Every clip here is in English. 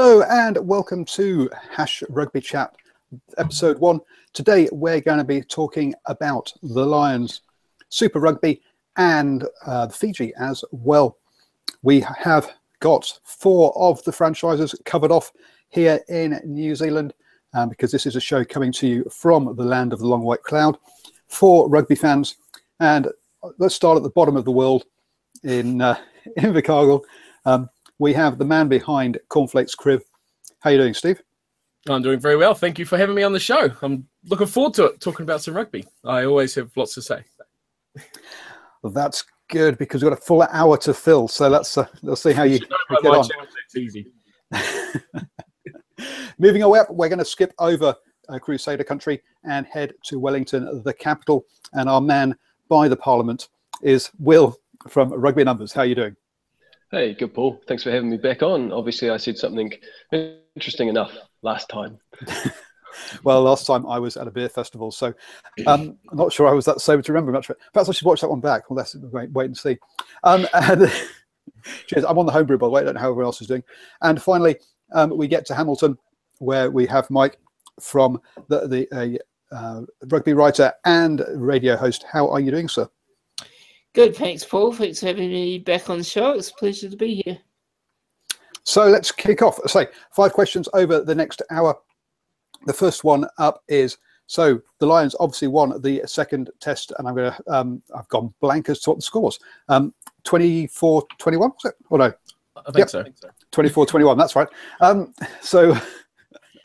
Hello and welcome to Hash Rugby Chat, episode one. Today we're going to be talking about the Lions, Super Rugby, and uh, Fiji as well. We have got four of the franchises covered off here in New Zealand um, because this is a show coming to you from the land of the long white cloud for rugby fans. And let's start at the bottom of the world in uh, Invercargill. Um, we have the man behind Cornflakes Crib. How you doing, Steve? I'm doing very well. Thank you for having me on the show. I'm looking forward to it, talking about some rugby. I always have lots to say. Well, that's good because we've got a full hour to fill. So let's uh, let's see how you, you get on. it's easy. Moving away up, we're going to skip over uh, Crusader country and head to Wellington, the capital. And our man by the Parliament is Will from Rugby Numbers. How are you doing? Hey, good, Paul. Thanks for having me back on. Obviously, I said something interesting enough last time. well, last time I was at a beer festival, so um, I'm not sure I was that sober to remember much of it. Perhaps I should watch that one back. Well, let's wait, wait and see. Um, and, cheers. I'm on the homebrew, by the way. I don't know how everyone else is doing. And finally, um, we get to Hamilton, where we have Mike from the, the uh, rugby writer and radio host. How are you doing, sir? Good, thanks, Paul. Thanks for having me back on the show. It's a pleasure to be here. So let's kick off. Say five questions over the next hour. The first one up is so the Lions obviously won the second test, and I'm going to um, I've gone blank as to what the score was. Um, 24 21 was it? Oh no, I think yep. so. 24 21, that's right. Um, so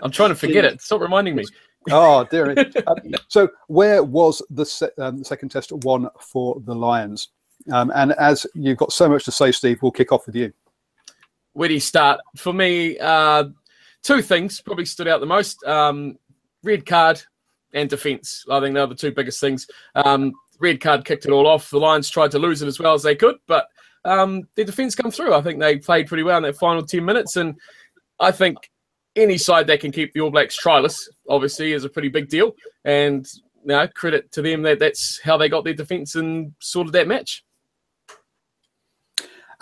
I'm trying to forget it. Stop reminding me. Oh dear me. Um, so where was the, se- um, the, second test won for the Lions? Um, and as you've got so much to say, Steve, we'll kick off with you. Where do you start? For me, uh, two things probably stood out the most: um, red card and defence. I think they're the two biggest things. Um, red card kicked it all off. The Lions tried to lose it as well as they could, but um, their defence come through. I think they played pretty well in that final ten minutes, and I think any side that can keep the All Blacks tryless, obviously, is a pretty big deal. And you know, credit to them that that's how they got their defence and sorted that match.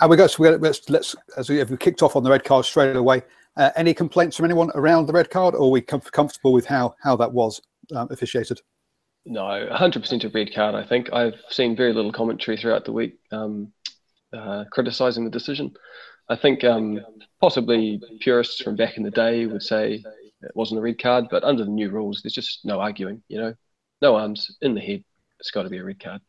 And we go. So we let's let's as we have kicked off on the red card straight away. Uh, any complaints from anyone around the red card, or are we com- comfortable with how how that was um, officiated? No, 100% a red card. I think I've seen very little commentary throughout the week um, uh, criticising the decision. I think um, possibly purists from back in the day would say it wasn't a red card, but under the new rules, there's just no arguing. You know, no arms in the head. It's got to be a red card.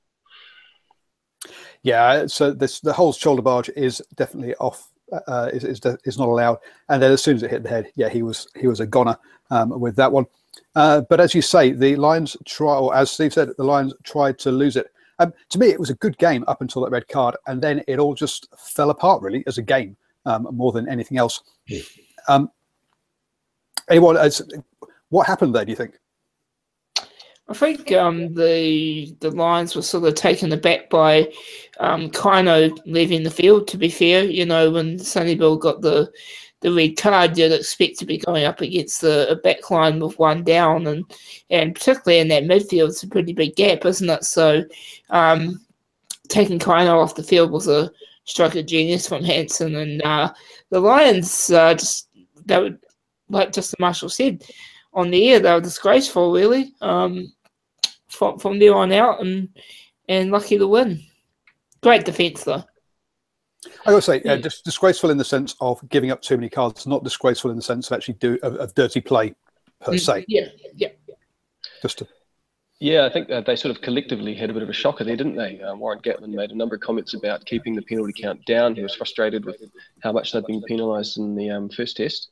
Yeah, so this the whole shoulder barge is definitely off. Uh, is, is is not allowed. And then as soon as it hit the head, yeah, he was he was a goner um, with that one. Uh, but as you say, the Lions try, or as Steve said, the Lions tried to lose it. Um, to me, it was a good game up until that red card, and then it all just fell apart really as a game um, more than anything else. Um, anyone, as, what happened there? Do you think? I think um, the the Lions were sort of taken aback by um, Kaino leaving the field. To be fair, you know when Sonny Bill got the the red card, you'd expect to be going up against the a back line with one down, and and particularly in that midfield, it's a pretty big gap, isn't it? So, um, taking Kaino off the field was a stroke of genius from Hansen, and uh, the Lions uh, just they were like Justin Marshall said on the air, they were disgraceful, really, um, from from there on out, and and lucky to win. Great defence though. I gotta say, uh, dis- disgraceful in the sense of giving up too many cards, not disgraceful in the sense of actually do of, of dirty play per mm, se. Yeah, yeah. Just to... Yeah, I think uh, they sort of collectively had a bit of a shocker there, didn't they? Um, Warren Gatland made a number of comments about keeping the penalty count down. He was frustrated with how much they'd been penalised in the um, first test,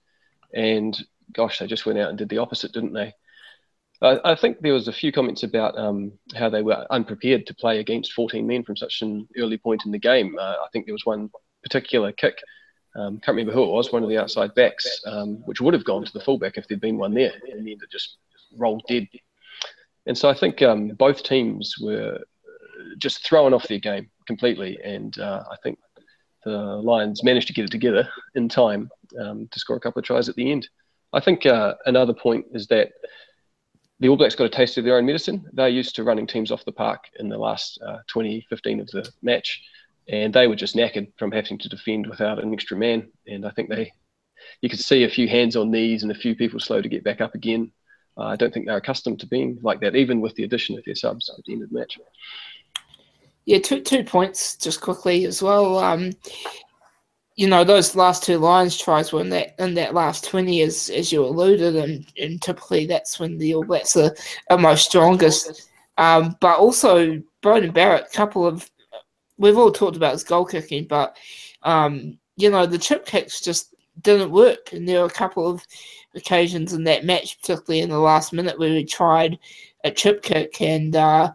and gosh, they just went out and did the opposite, didn't they? I, think there was a few comments about um, how they were unprepared to play against 14 men from such an early point in the game. Uh, I think there was one particular kick, um, can't remember who it was, one of the outside backs, um, which would have gone to the fullback if there'd been one there, and then it just rolled dead. And so I think um, both teams were just thrown off their game completely, and uh, I think the Lions managed to get it together in time um, to score a couple of tries at the end. I think uh, another point is that the All Blacks got a taste of their own medicine. They're used to running teams off the park in the last uh, 20, 15 of the match, and they were just knackered from having to defend without an extra man. And I think they you could see a few hands on knees and a few people slow to get back up again. Uh, I don't think they're accustomed to being like that, even with the addition of their subs at the end of the match. Yeah, two two points just quickly as well. Um, you know, those last two Lions tries were in that in that last twenty, as as you alluded, and, and typically that's when the All Blacks are, are most strongest. Um, but also Beauden Barrett, couple of we've all talked about his goal kicking, but um, you know the chip kicks just didn't work, and there were a couple of occasions in that match, particularly in the last minute, where we tried a chip kick, and uh,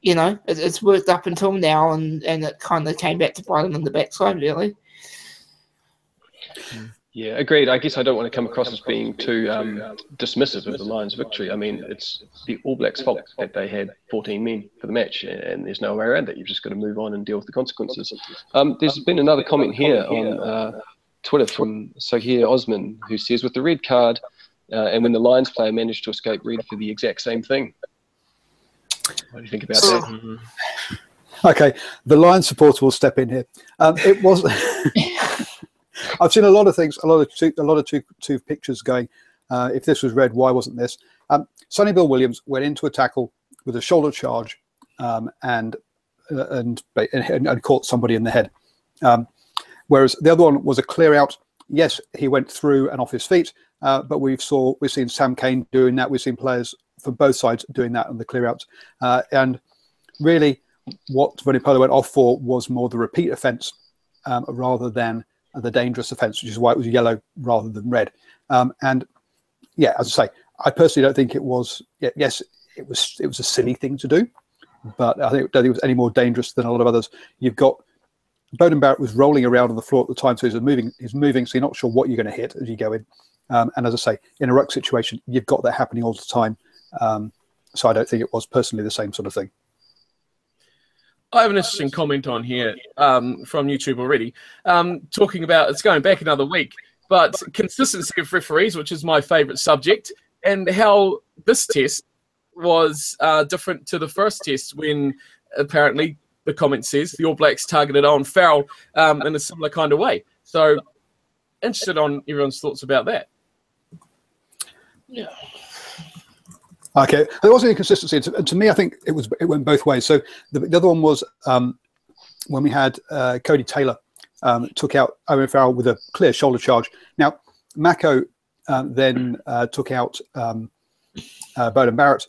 you know it, it's worked up until now, and and it kind of came back to bite him on the backside, really. Yeah, agreed. I guess I don't want to come across as being too um, dismissive of the Lions' victory. I mean, it's the All Blacks' fault that they had 14 men for the match, and there's no way around that. You've just got to move on and deal with the consequences. Um, there's been another comment here on uh, Twitter from Sohir Osman, who says, with the red card, uh, and when the Lions player managed to escape red for the exact same thing. What do you think about that? Okay, the Lions supporter will step in here. Um, it was. I've seen a lot of things, a lot of two, a lot of two, two pictures going. Uh, if this was red, why wasn't this? Um, Sonny Bill Williams went into a tackle with a shoulder charge um, and, uh, and, and and caught somebody in the head. Um, whereas the other one was a clear out. Yes, he went through and off his feet, uh, but we've saw we've seen Sam Cane doing that. We've seen players from both sides doing that on the clear outs. Uh, and really, what Vunipola went off for was more the repeat offence um, rather than the dangerous offence, which is why it was yellow rather than red. Um, and yeah, as I say, I personally don't think it was. Yes, it was. It was a silly thing to do, but I think, don't think it was any more dangerous than a lot of others. You've got Beauden Barrett was rolling around on the floor at the time, so he's moving. He's moving, so you're not sure what you're going to hit as you go in. Um, and as I say, in a ruck situation, you've got that happening all the time. Um, so I don't think it was personally the same sort of thing. I have an interesting comment on here um, from YouTube already, um, talking about it's going back another week, but consistency of referees, which is my favourite subject, and how this test was uh, different to the first test when apparently the comment says the All Blacks targeted Owen Farrell um, in a similar kind of way. So, interested on everyone's thoughts about that. Yeah. Okay, there wasn't inconsistency. To, to me, I think it was it went both ways. So the, the other one was um, when we had uh, Codie Taylor um, took out Owen Farrell with a clear shoulder charge. Now Mako um, then uh, took out um, uh, Beauden Barrett,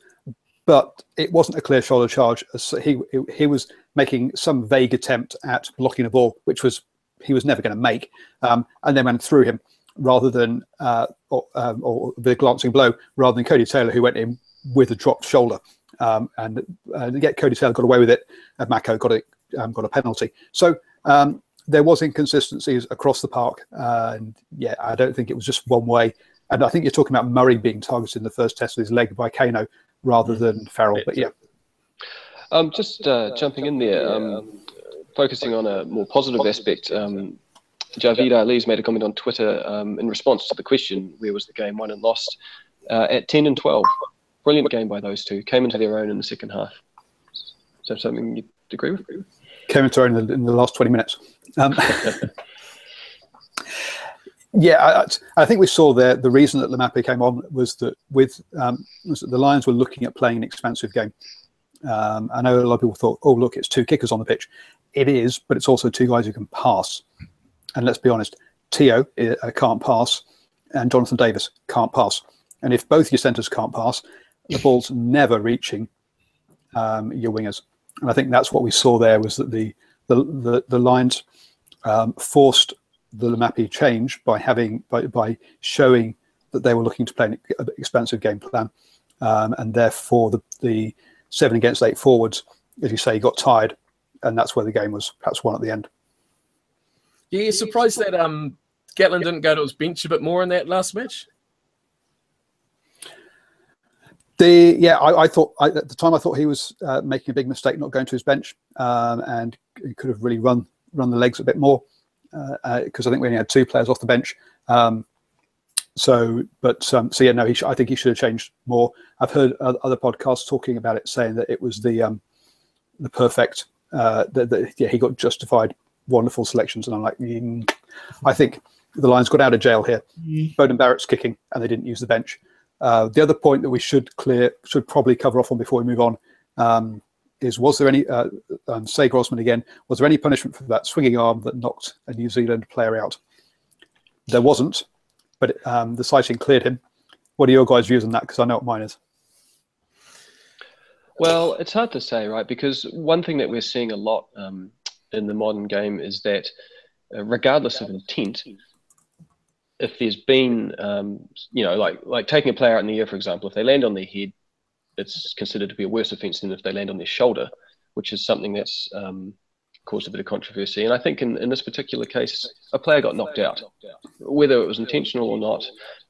but it wasn't a clear shoulder charge. So he he was making some vague attempt at blocking a ball, which was he was never going to make, um, and then went through him rather than uh, or, um, or the glancing blow, rather than Codie Taylor who went in with a dropped shoulder. Um, and uh, yet Codie Taylor got away with it, and Mako got a um, got a penalty. So um, there was inconsistencies across the park, uh, and yeah, I don't think it was just one way. And I think you're talking about Murray being targeted in the first test with his leg by Kaino rather than Farrell. But yeah, um, just uh, jumping in there, um, focusing on a more positive aspect. Um, Javid Ali's made a comment on Twitter um, in response to the question, "Where was the game won and lost?" Uh, at 10 and 12, brilliant game by those two. Came into their own in the second half. That something you agree with? Came into their own in the, in the last 20 minutes. Um, yeah, I, I, think we saw there the reason that Laumape came on was that with um, was that the Lions were looking at playing an expansive game. Um, I know a lot of people thought, oh, look, it's two kickers on the pitch. It is, but it's also two guys who can pass. And let's be honest, Te'o uh, can't pass, and Jonathan Davies can't pass. And if both your centres can't pass, the ball's never reaching um, your wingers. And I think that's what we saw there was that the the the, the lines um, forced the Laumape change by having by, by showing that they were looking to play an expansive game plan, um, and therefore the the seven against eight forwards, as you say, got tired, and that's where the game was perhaps won at the end. Yeah, surprised that um Gatland didn't go to his bench a bit more in that last match. The yeah, I, I thought I, at the time I thought he was uh, making a big mistake not going to his bench, um, and he could have really run run the legs a bit more because uh, uh, I think we only had two players off the bench. Um, so, but um, so yeah, no, he sh- I think he should have changed more. I've heard other podcasts talking about it, saying that it was the um, the perfect uh, that yeah he got justified wonderful selections, and I'm like, mm, I think the Lions got out of jail here. Mm. Beauden Barrett's kicking, and they didn't use the bench. Uh, the other point that we should clear, should probably cover off on before we move on, um, is was there any, uh, um, say Grossman again, was there any punishment for that swinging arm that knocked a New Zealand player out? There wasn't, but um, the citing cleared him. What are your guys' views on that? Because I know what mine is. Well, it's hard to say, right? Because one thing that we're seeing a lot um, in the modern game is that, uh, regardless of intent, if there's been, um, you know, like like taking a player out in the air, for example, if they land on their head, it's considered to be a worse offence than if they land on their shoulder, which is something that's um, caused a bit of controversy. And I think in, in this particular case, a player got knocked out. Whether it was intentional or not,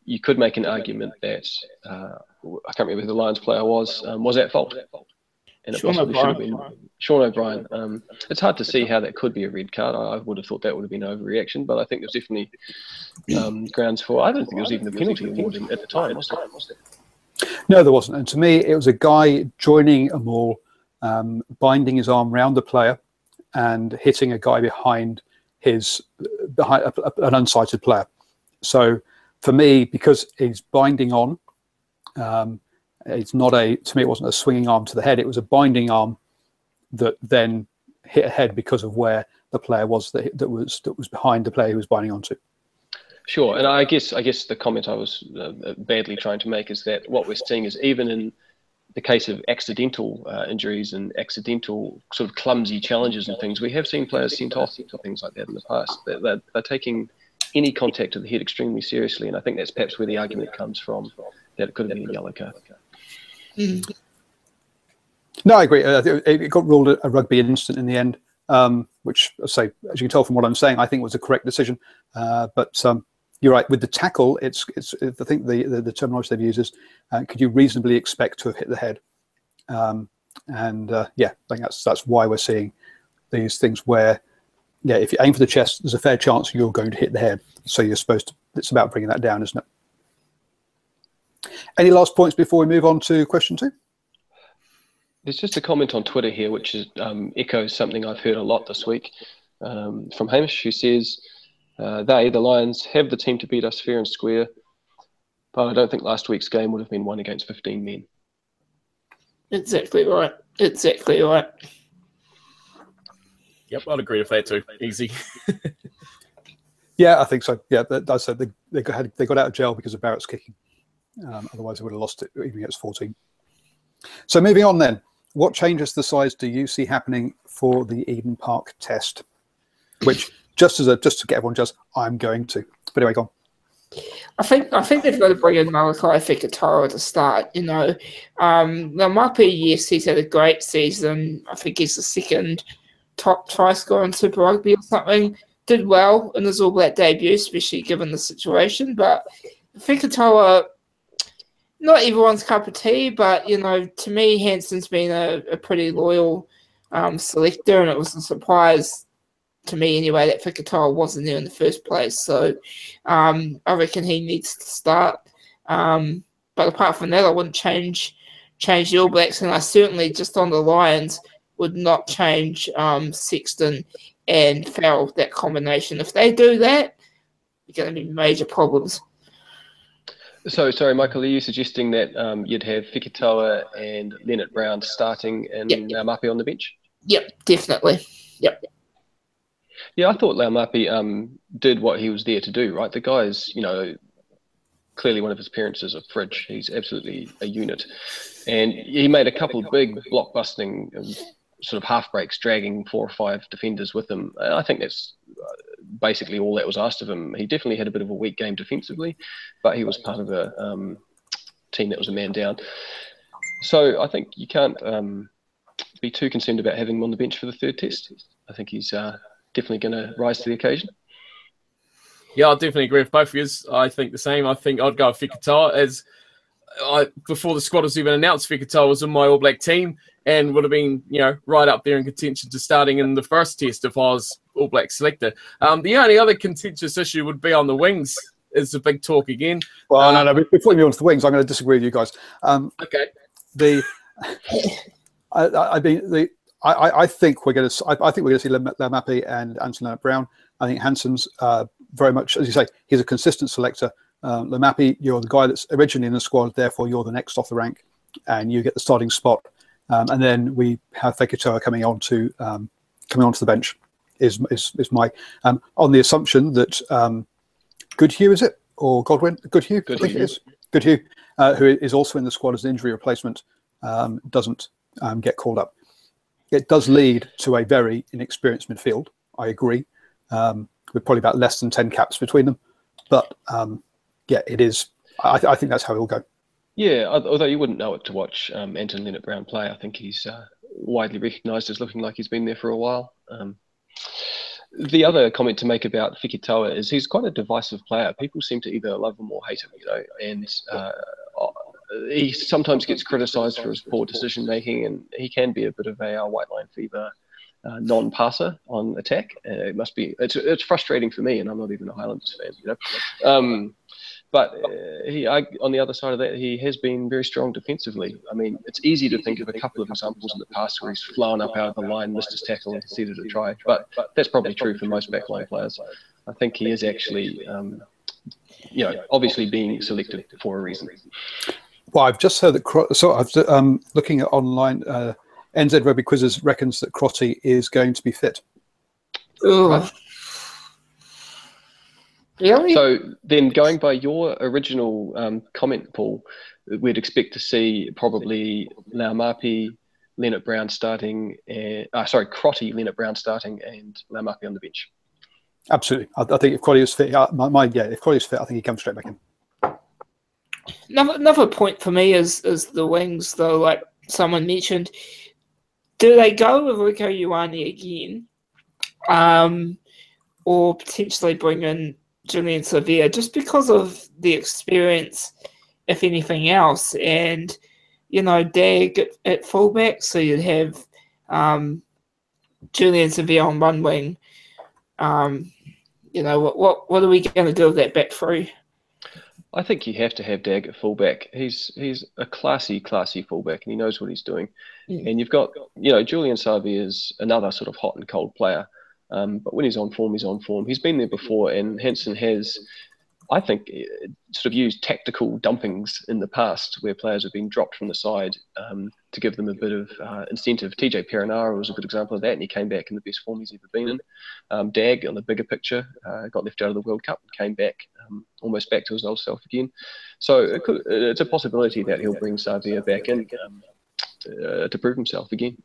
you could make an argument that uh, I can't remember who the Lions player was um, was at fault. And it Sean possibly should have O'Brien. been Sean O'Brien. Um, it's hard to see how that could be a red card. I, I would have thought that would have been overreaction, but I think there's definitely um, grounds for. I don't think there was even a penalty awarded at the time. Was there? Was there? No, there wasn't. And to me, it was a guy joining a maul, um, binding his arm round the player, and hitting a guy behind his behind a, a- an unsighted player. So for me, because he's binding on, um, it's not a to me. It wasn't a swinging arm to the head. It was a binding arm that then hit a head because of where the player was that, that was that was behind the player he was binding onto. Sure, and I guess I guess the comment I was uh, badly trying to make is that what we're seeing is even in the case of accidental uh, injuries and accidental sort of clumsy challenges and things, we have seen players sent off for things like that in the past. They're, they're, they're taking any contact to the head extremely seriously, and I think that's perhaps where the argument comes from that it could have been a yellow card. Mm. No, I agree. Uh, it, it got ruled a, a rugby incident in the end, um, which, I say, as you can tell from what I'm saying, I think was a correct decision. Uh, but um, you're right. With the tackle, it's it's. I think the the, the terminology they've used is, uh, could you reasonably expect to have hit the head? Um, and uh, yeah, I think that's that's why we're seeing these things where, yeah, if you aim for the chest, there's a fair chance you're going to hit the head. So you're supposed to. It's about bringing that down, isn't it? Any last points before we move on to question two? There's just a comment on Twitter here, which is, um, echoes something I've heard a lot this week um, from Hamish, who says, uh, They, the Lions, have the team to beat us fair and square, but I don't think last week's game would have been one against 15 men. Exactly right. Exactly right. Yep, I'd agree with that too. Easy. Yeah, I think so. Yeah, that, that's it. They, they, got, had, they got out of jail because of Barrett's kicking. Um, otherwise, they would have lost it even against 14. So, moving on then, what changes the size do you see happening for the Eden Park test? Which, just as a just to get everyone just, I'm going to. But anyway, go on. I think I think they've got to bring in Malakai Fekitoa to start. You know, um, there might be yes, he's had a great season. I think he's the second top try scorer in Super Rugby or something. Did well in his All Black debut, especially given the situation. But Fikatara, not everyone's cup of tea. But you know, to me, Hansen's been a, a pretty loyal um, selector, and it was a surprise to me anyway that Fekitoa wasn't there in the first place. So um, I reckon he needs to start. Um, but apart from that, I wouldn't change change the All Blacks, and I certainly just on the Lions would not change um, Sexton and Farrell that combination. If they do that, you're going to be major problems. So, sorry, Michael, are you suggesting that um, you'd have Fekitoa and Lienert Brown starting and Yep. Laumape on the bench? Yep, definitely. Yep. Yeah, I thought Laumape um, did what he was there to do, right? The guy's, you know, clearly one of his parents is a fridge. He's absolutely a unit. And he made a couple of big blockbusting um, sort of half breaks, dragging four or five defenders with him. I think that's uh, basically all that was asked of him. He definitely had a bit of a weak game defensively, but he was part of a um, team that was a man down. So I think you can't um, be too concerned about having him on the bench for the third test. I think he's uh, definitely going to rise to the occasion. Yeah, I definitely agree with both of you. I think the same. I think I'd go with Fekitoa as I before the squad was even announced. Fekitoa was in my All Black team and would have been, you know, right up there in contention to starting in the first test if I was All Black selector. Um, the only other contentious issue would be on the wings. Is the big talk again? Well, Uh, no, no. Before we move on to the wings, I'm going to disagree with you guys. Um, Okay, the I, I I mean the I, I, think we're going to. I, think we're going to see Laumape and Anton Brown. I think Hansen's uh, very much, as you say, he's a consistent selector. Um, Laumape, you're the guy that's originally in the squad, therefore you're the next off the rank, and you get the starting spot. Um, and then we have Fekitoa coming on to um, coming onto the bench. Is is, is my um, on the assumption that um, Goodhue is it or Godwin Goodhue? Good I think it is Goodhue, uh, who is also in the squad as an injury replacement, um, doesn't um, get called up. It does lead to a very inexperienced midfield. I agree, um, with probably about less than ten caps between them. But um, yeah, it is. I, I think that's how it'll go. Yeah, although you wouldn't know it to watch um, Anton Lienert Brown play. I think he's uh, widely recognised as looking like he's been there for a while. Um, the other comment to make about Fekitoa is he's quite a divisive player. People seem to either love him or hate him, you know, and uh, he sometimes gets criticised for his poor decision making, and he can be a bit of a uh, white line fever uh, non-passer on attack. Uh, it must be it's it's frustrating for me, and I'm not even a Highlanders fan, you know. Um, but uh, he, I, on the other side of that, he has been very strong defensively. I mean, it's easy to think of a couple of examples in the past where he's flown up out of the line, missed his tackle, and conceded a try. But that's probably true for most backline players. I think he is actually, um, you know, obviously being selected for a reason. Well, I've just heard that. Cro- So I've um, looking at online. Uh, NZ Rugby Quizzes reckons that Crotty is going to be fit. Ugh. Really? So then, going by your original um, comment, Paul, we'd expect to see probably Laumape, Lienert Brown starting, and, uh, sorry, Crotty, Lienert Brown starting, and Laumape on the bench. Absolutely, I, I think if Crotty is fit, uh, my, my yeah, if Crotty is fit, I think he comes straight back in. Another, another point for me is is the wings though, like someone mentioned. Do they go with Rieko Ioane again? Um or potentially bring in Julian Savea just because of the experience, if anything else. And, you know, Dagg at, at fullback, so you'd have um Julian Savea on one wing. Um, you know, what what what are we gonna do with that back three? I think you have to have Dagg at fullback. He's he's a classy, classy fullback, and he knows what he's doing. Mm. And you've got, you know, Julian Savea is another sort of hot and cold player. Um, but when he's on form, he's on form. He's been there before, and Hansen has, I think, sort of used tactical dumpings in the past where players have been dropped from the side um, to give them a bit of uh, incentive. TJ Perenara was a good example of that, and he came back in the best form he's ever been in. Um, Dagg, on the bigger picture, uh, got left out of the World Cup and came back um, almost back to his old self again. So it could, it's a possibility that he'll bring Savea back in um, uh, to prove himself again.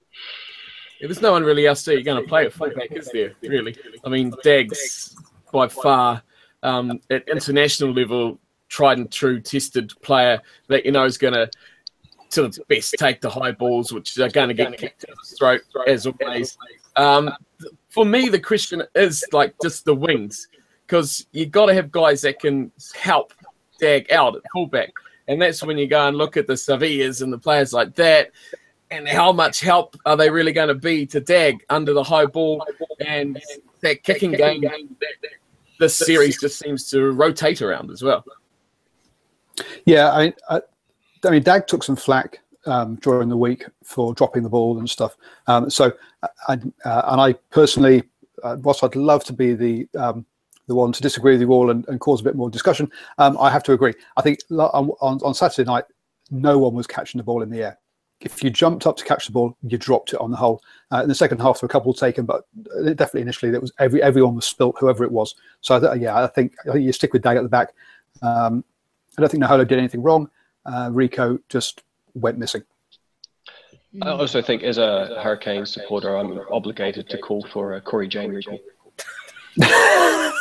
There's no one really else that you're going to play at fullback, is there? Really? I mean, Dagg's by far um, at international level, tried and true, tested player that you know is going to, to its best, take the high balls, which are going to get kicked in his throat as always. Um, for me, the question is like just the wings, because you've got to have guys that can help Dagg out at fullback. And that's when you go and look at the Saveas and the players like that and how much help are they really going to be to Dagg under the high ball and that kicking game? This series just seems to rotate around as well. Yeah, I, I, I mean, Dagg took some flack um, during the week for dropping the ball and stuff. Um, so, I, uh, and I personally, uh, whilst I'd love to be the um, the one to disagree with you all and, and cause a bit more discussion, um, I have to agree. I think on, on on Saturday night, no one was catching the ball in the air. If you jumped up to catch the ball, you dropped it on the hole. Uh, in the second half, there were a couple taken, but definitely initially, there was every everyone was spilt, whoever it was. So I th- yeah, I think I think you stick with Dagg at the back. Um, I don't think Naholo did anything wrong. Uh, Rieko just went missing. I also think, as a Hurricane supporter, I'm obligated to call for a Cory Jane recall.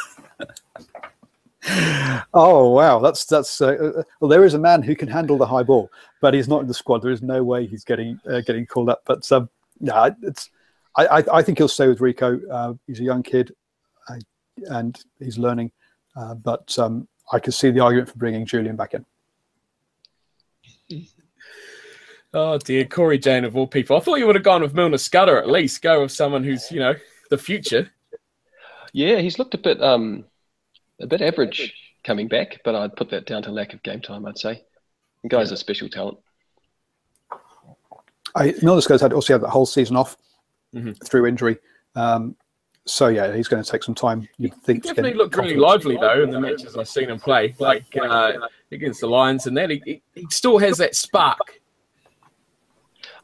Oh wow, that's that's uh, well. There is a man who can handle the high ball, but he's not in the squad. There is no way he's getting uh, getting called up. But um, yeah, it's I, I, I think he'll stay with Rieko. Uh, he's a young kid, uh, and he's learning. Uh, but um, I could see the argument for bringing Julian back in. Oh dear, Cory Jane of all people. I thought you would have gone with Milner-Skudder at least. Go with someone who's you know the future. Yeah, he's looked a bit um, a bit average coming back, but I'd put that down to lack of game time. I'd say the guy's a special talent. I Milner-Skudder's had also had the whole season off. Mhm. through injury. Um, so yeah, he's going to take some time. You think He definitely looked really lively though in the matches I've seen him play, like uh, against the Lions and that. He, he, he still has that spark.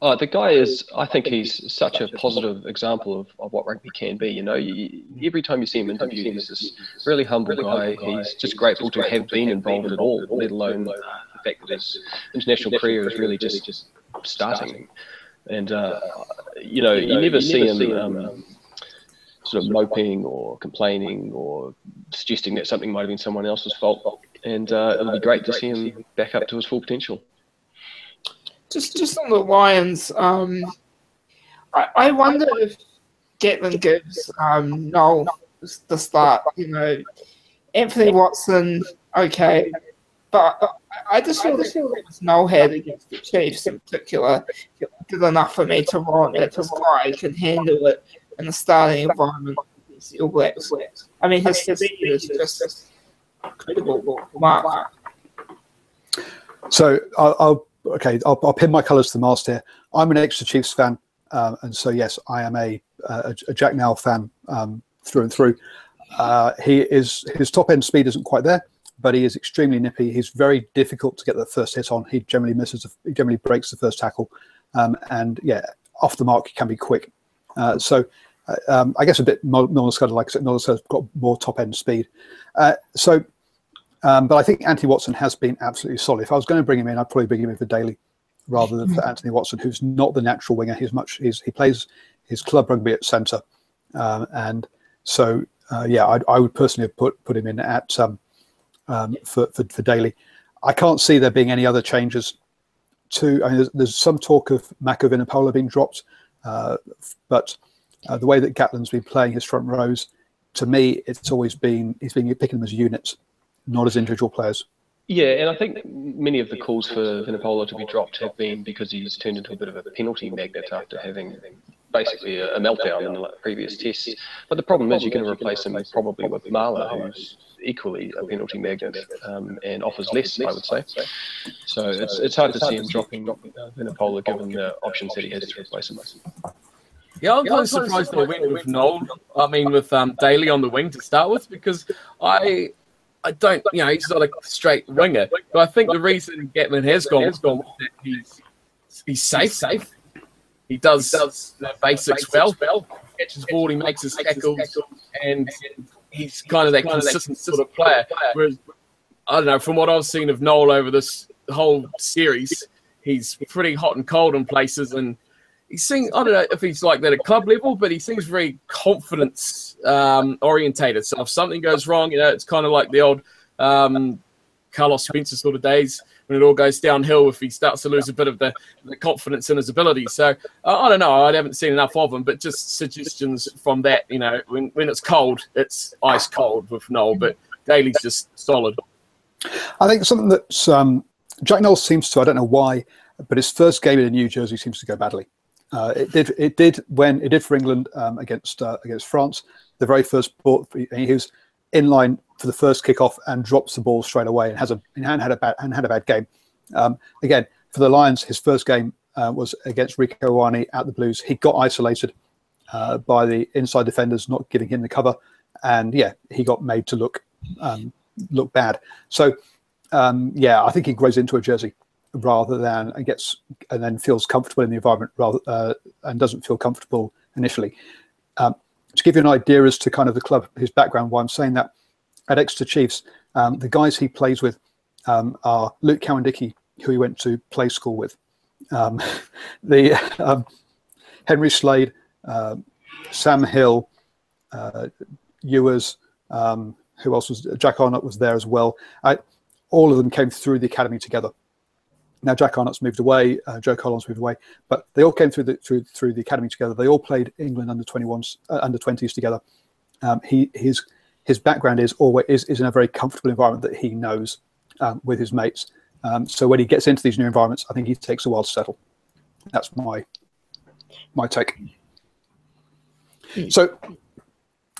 Oh, the guy is. I think he's such a positive example of, of what rugby can be. You know, you, every time you see him interviewed, he's this really humble guy. He's just grateful to have been involved at all, let alone uh, the fact that his international career is really just just starting. And uh, you know, you never see him um, sort of moping or complaining or suggesting that something might have been someone else's fault. And uh, it'll be great to see him back up to his full potential. Just just on the Lions, um, I, I wonder if Gatland gives um, Nowell the start. You know, Anthony Watson, okay, but I- I just feel that Nowell had against the Chiefs in particular did enough for me to warrant that this guy can handle it in the starting environment All Blacks. I mean, his is just incredible. Mark. So I'll okay. I'll, I'll pin my colours to the mast here. I'm an Exeter Chiefs fan, um, and so yes, I am a a, a Jack Nowell fan um, through and through. Uh, he is his top end speed isn't quite there, but he is extremely nippy. He's very difficult to get the first hit on. He generally misses. He generally breaks the first tackle, um, and yeah, off the mark he can be quick. Uh, so. Uh, um, I guess a bit more Skudder, like I said, Nolan Skudder's got more top end speed. Uh, so um, but I think Anthony Watson has been absolutely solid. If I was going to bring him in, I'd probably bring him in for Daly rather than for Anthony Watson, who's not the natural winger. He's much. He's, he plays his club rugby at centre, um, and so uh, yeah, I, I would personally have put put him in at um, um, for, for for Daly. I can't see there being any other changes. To I mean, there's, there's some talk of Mako Vunipola being dropped, uh, but uh, the way that Gatland's been playing his front rows, to me, it's always been he's been picking them as units not as individual players. Yeah, and I think many of the calls for Vunipola to be dropped have been because he's turned into a bit of a penalty magnet after having basically a, a meltdown in the previous tests. But the problem is you're going to replace him probably with Marler, who's equally a penalty magnet um, and offers less, I would say. So it's, it's hard to see him dropping Vunipola given the options that he has to replace him. Yeah, I'm kind of surprised they went with Nowell. I mean, with um, Daly on the wing to start with, because I, I don't, you know, he's not a straight winger. But I think the reason Gatland has gone gone that he's he's safe, safe. He does does the basics well. Catches ball, he makes his tackles, and he's kind of that consistent sort of player. Whereas I don't know, from what I've seen of Nowell over this whole series, he's pretty hot and cold in places and he seems I don't know if he's like that at club level, but he seems very confidence um, orientated. So if something goes wrong, you know, it's kind of like the old um, Carlos Spencer sort of days when it all goes downhill if he starts to lose a bit of the, the confidence in his ability. So I don't know. I haven't seen enough of him, but just suggestions from that. You know, when when it's cold, it's ice cold with Nowell, but Daly's just solid. I think something that's um, Jack Nowell seems to. I don't know why, but his first game in New Jersey seems to go badly. Uh, it did. It did when it did for England um, against uh, against France. The very first ball, he was in line for the first kickoff and drops the ball straight away and has a and had a bad and had a bad game. Um, again, for the Lions, his first game uh, was against Rieko Ioane at the Blues. He got isolated uh, by the inside defenders, not giving him the cover, and yeah, he got made to look um, look bad. So um, yeah, I think he grows into a jersey rather than and gets and then feels comfortable in the environment rather uh, and doesn't feel comfortable initially. Um, to give you an idea as to kind of the club, his background, why I'm saying that at Exeter Chiefs, um, the guys he plays with um, are Luke Cowan-Dickie, who he went to play school with, um, the um, Henry Slade, uh, Sam Hill, uh, Ewers, who else was Jack Arnott was there as well. I, all of them came through the academy together. Now Jack Arnott's moved away, uh, Joe Collins moved away, but they all came through the through through the academy together. They all played England under 21s, uh, under 20s together. Um, he his his background is always is, is in a very comfortable environment that he knows um, with his mates. Um, so when he gets into these new environments, I think he takes a while to settle. That's my my take. So,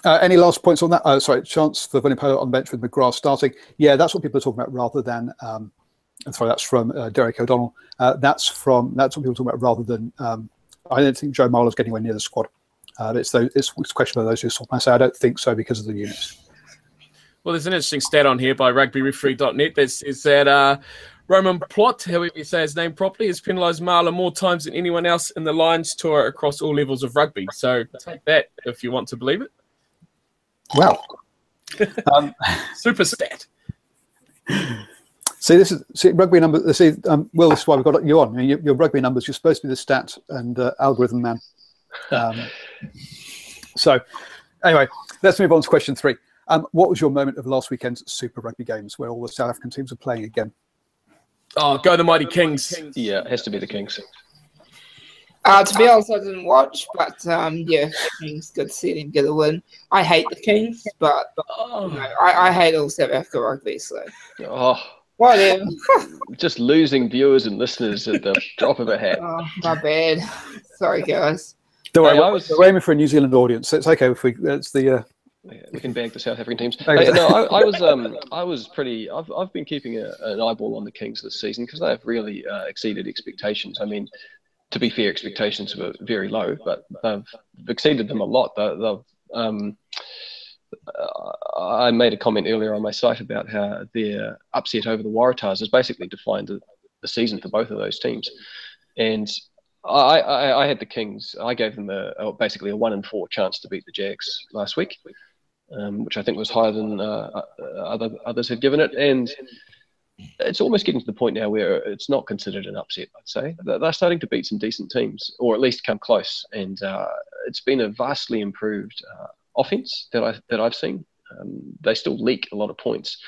uh, any last points on that? Uh, sorry, chance for Vunipola on the bench with McGrath starting. Yeah, that's what people are talking about rather than. Sorry, that's from uh, Derek O'Donnell. Uh, that's from that's what people talk about rather than um, I don't think Joe Marler's getting anywhere near the squad. Uh, it's, those, it's, it's a question of those who swap. I say I don't think so because of the units. Well, there's an interesting stat on here by rugbyreferee.net that says that uh, Romain Poite, however you say his name properly, has penalised Marler more times than anyone else in the Lions tour across all levels of rugby. So take that if you want to believe it. Wow. um, Super stat. See, this is see, rugby numbers. See, um, Will, this is why we've got you on. I mean, your, your, rugby numbers, you're supposed to be the stat and uh, algorithm man. Um, so, anyway, let's move on to question three. Um, what was your moment of last weekend's Super Rugby games where all the South African teams are playing again? Oh, go the mighty Kings. Yeah, it has to be the Kings. Uh, to be honest, I didn't watch, but um, yeah, Kings. Good to see them get a win. I hate the Kings, but oh. you know, I, I hate all South Africa rugby. So, oh, whatever. just losing viewers and listeners at the drop of a hat. Oh, my bad. Sorry, guys. Don't worry, hey, was... we're aiming for a New Zealand audience. It's okay if we. It's the. Uh, we can bag the South African teams. Hey, no, I, I, was um, I was pretty. I've, I've been keeping a, an eyeball on the Kings this season because they've really uh, exceeded expectations. I mean, to be fair, expectations were very low, but they've exceeded them a lot. They, they've, um, I made a comment earlier on my site about how their upset over the Waratahs has basically defined the, the season for both of those teams, and I, I, I, had the Kings. I gave them a, a, basically a one in four chance to beat the Jags last week um, which I think was higher than uh, uh, other others had given it. And it's almost getting to the point now where it's not considered an upset. I'd say they're starting to beat some decent teams, or at least come close. And uh, it's been a vastly improved uh, offense that I that I've seen. Um, they still leak a lot of points,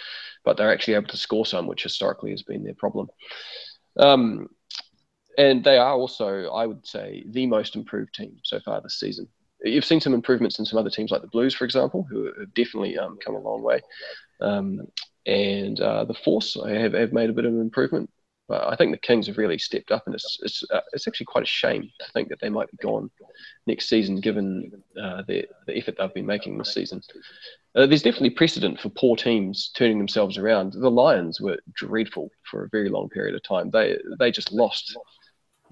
but they're actually able to score some, which historically has been their problem. Um, and they are also, I would say, the most improved team so far this season you've seen some improvements in some other teams like the Blues, for example, who have definitely um, come a long way. Um, and uh, the Force have, have made a bit of an improvement. But I think the Kings have really stepped up, and it's it's, uh, it's actually quite a shame to think that they might be gone next season, given uh, the the effort they've been making this season. Uh, there's definitely precedent for poor teams turning themselves around. The Lions were dreadful for a very long period of time. They they just lost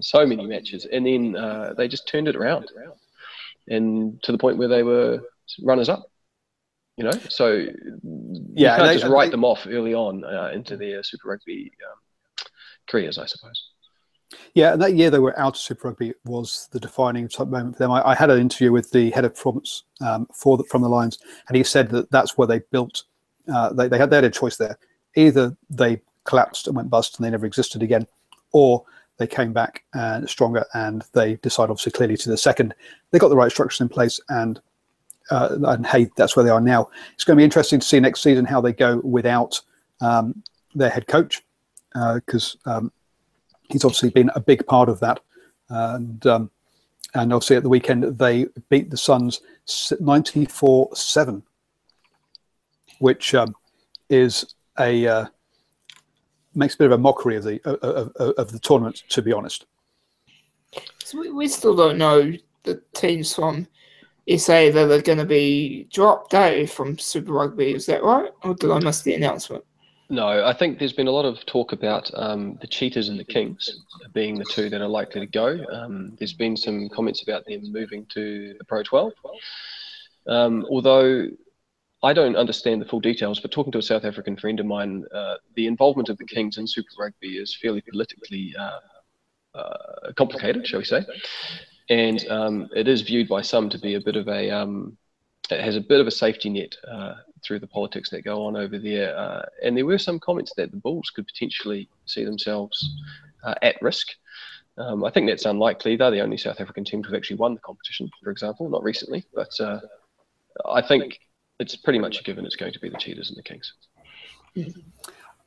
so many matches, and then uh, they just turned it around and to the point where they were runners up. You know, so yeah, you can't they, just write they, them off early on uh, into their Super Rugby um, careers, I suppose. Yeah, and that year they were out of Super Rugby was the defining moment for them. I, I had an interview with the head of performance um, for the, from the Lions, and he said that that's where they built. Uh, they, they had they had a choice there. Either they collapsed and went bust and they never existed again, or they came back and stronger and they decided obviously clearly to the second they got the right structures in place and uh, and hey that's where they are now it's going to be interesting to see next season how they go without um, their head coach because uh, um, he's obviously been a big part of that and um, and obviously at the weekend they beat the Suns 94-7 which um, is a uh, makes a bit of a mockery of the of, of, of the tournament, to be honest. So we, we still don't know the teams from SA that are going to be dropped out from Super Rugby. Is that right, or did I miss the announcement? No, I think there's been a lot of talk about um, the Cheetahs and the Kings being the two that are likely to go. Um, there's been some comments about them moving to the Pro 12. Um, although I don't understand the full details, but talking to a South African friend of mine, uh, the involvement of the Kings in Super Rugby is fairly politically uh, uh, complicated, shall we say. And um, it is viewed by some to be a bit of a, um, it has a bit of a safety net uh, through the politics that go on over there. Uh, and there were some comments that the Bulls could potentially see themselves uh, at risk. Um, I think that's unlikely. They're the only South African team to have actually won the competition, for example, not recently, but I think it's pretty much a given it's going to be the Cheetahs and the Kings.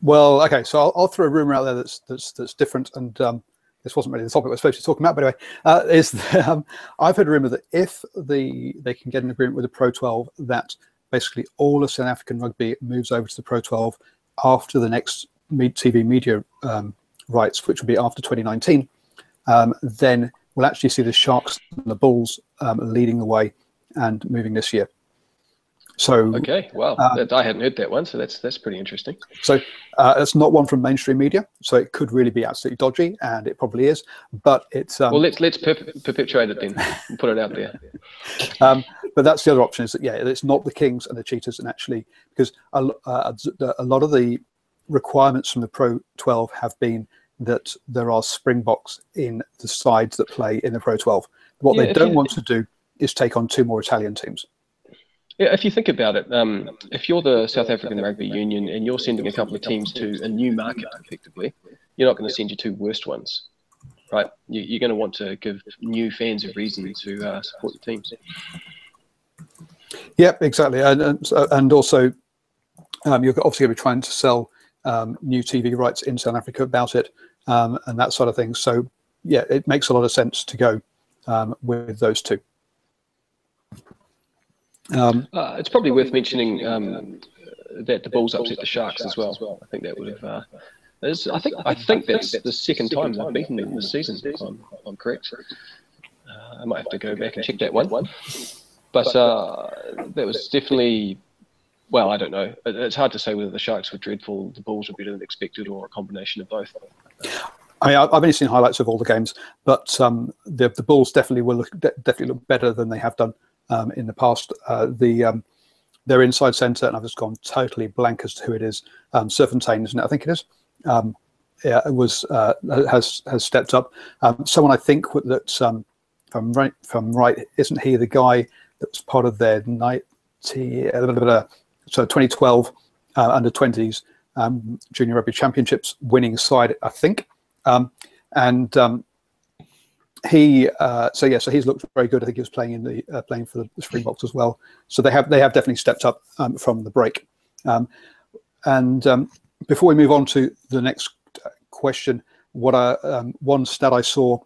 Well, okay, so I'll, I'll throw a rumor out there that's that's that's different, and um, this wasn't really the topic we're supposed to be talking about, but anyway, uh, is the, um, I've heard a rumor that if the they can get an agreement with the Pro 12, that basically all of South African rugby moves over to the Pro 12 after the next TV media um, rights, which will be after 2019, um, then we'll actually see the Sharks and the Bulls um, leading the way and moving this year. So okay, well, uh, I hadn't heard that one, so that's that's pretty interesting. So uh, it's not one from mainstream media, so it could really be absolutely dodgy, and it probably is. But it's um, well, let's let's perpetuate it then, put it out there. um, but that's the other option is that yeah, it's not the Kings and the Cheetahs, and actually because a, uh, a lot of the requirements from the Pro 12 have been that there are Springboks in the sides that play in the Pro 12. What yeah, they don't you, want to do is take on two more Italian teams. Yeah, if you think about it, um, if you're the South African Rugby Union and you're sending a couple of teams to a new market, effectively, you're not going to send your two worst ones, right? You, are going to want to give new fans a reason to uh, support the teams. Yep, exactly, and and, also um, you're obviously going to be trying to sell um, new TV rights in South Africa about it um, and that sort of thing. So yeah, it makes a lot of sense to go um, with those two. Um, uh, it's probably worth mentioning um, that the Bulls upset the Sharks as well. I think that would have. Uh, I think I think that's the second time they've beaten them this season. If I'm, I'm correct. Uh, I might have to go back and check that one. But uh, that was definitely. Well, I don't know. It's hard to say whether the Sharks were dreadful, the Bulls were better than expected, or a combination of both. I mean, I've only seen highlights of all the games, but um, the the Bulls definitely will look definitely look better than they have done um, in the past. Uh, the um, their inside centre, and I've just gone totally blank as to who it is. Um, Serfontein, isn't it? I think it is. Um, yeah, it was uh, has has stepped up. Um, someone I think that, um, right, I'm right, isn't he the guy that was part of their 90, uh, so 2012 uh, under 20s um, junior rugby championships winning side, I think. Um, and he uh, so yeah so he's looked very good. I think he was playing in the uh, playing for the springboks as well. So they have they have definitely stepped up um, from the break. Um, and um, before we move on to the next question what I, um, one stat i saw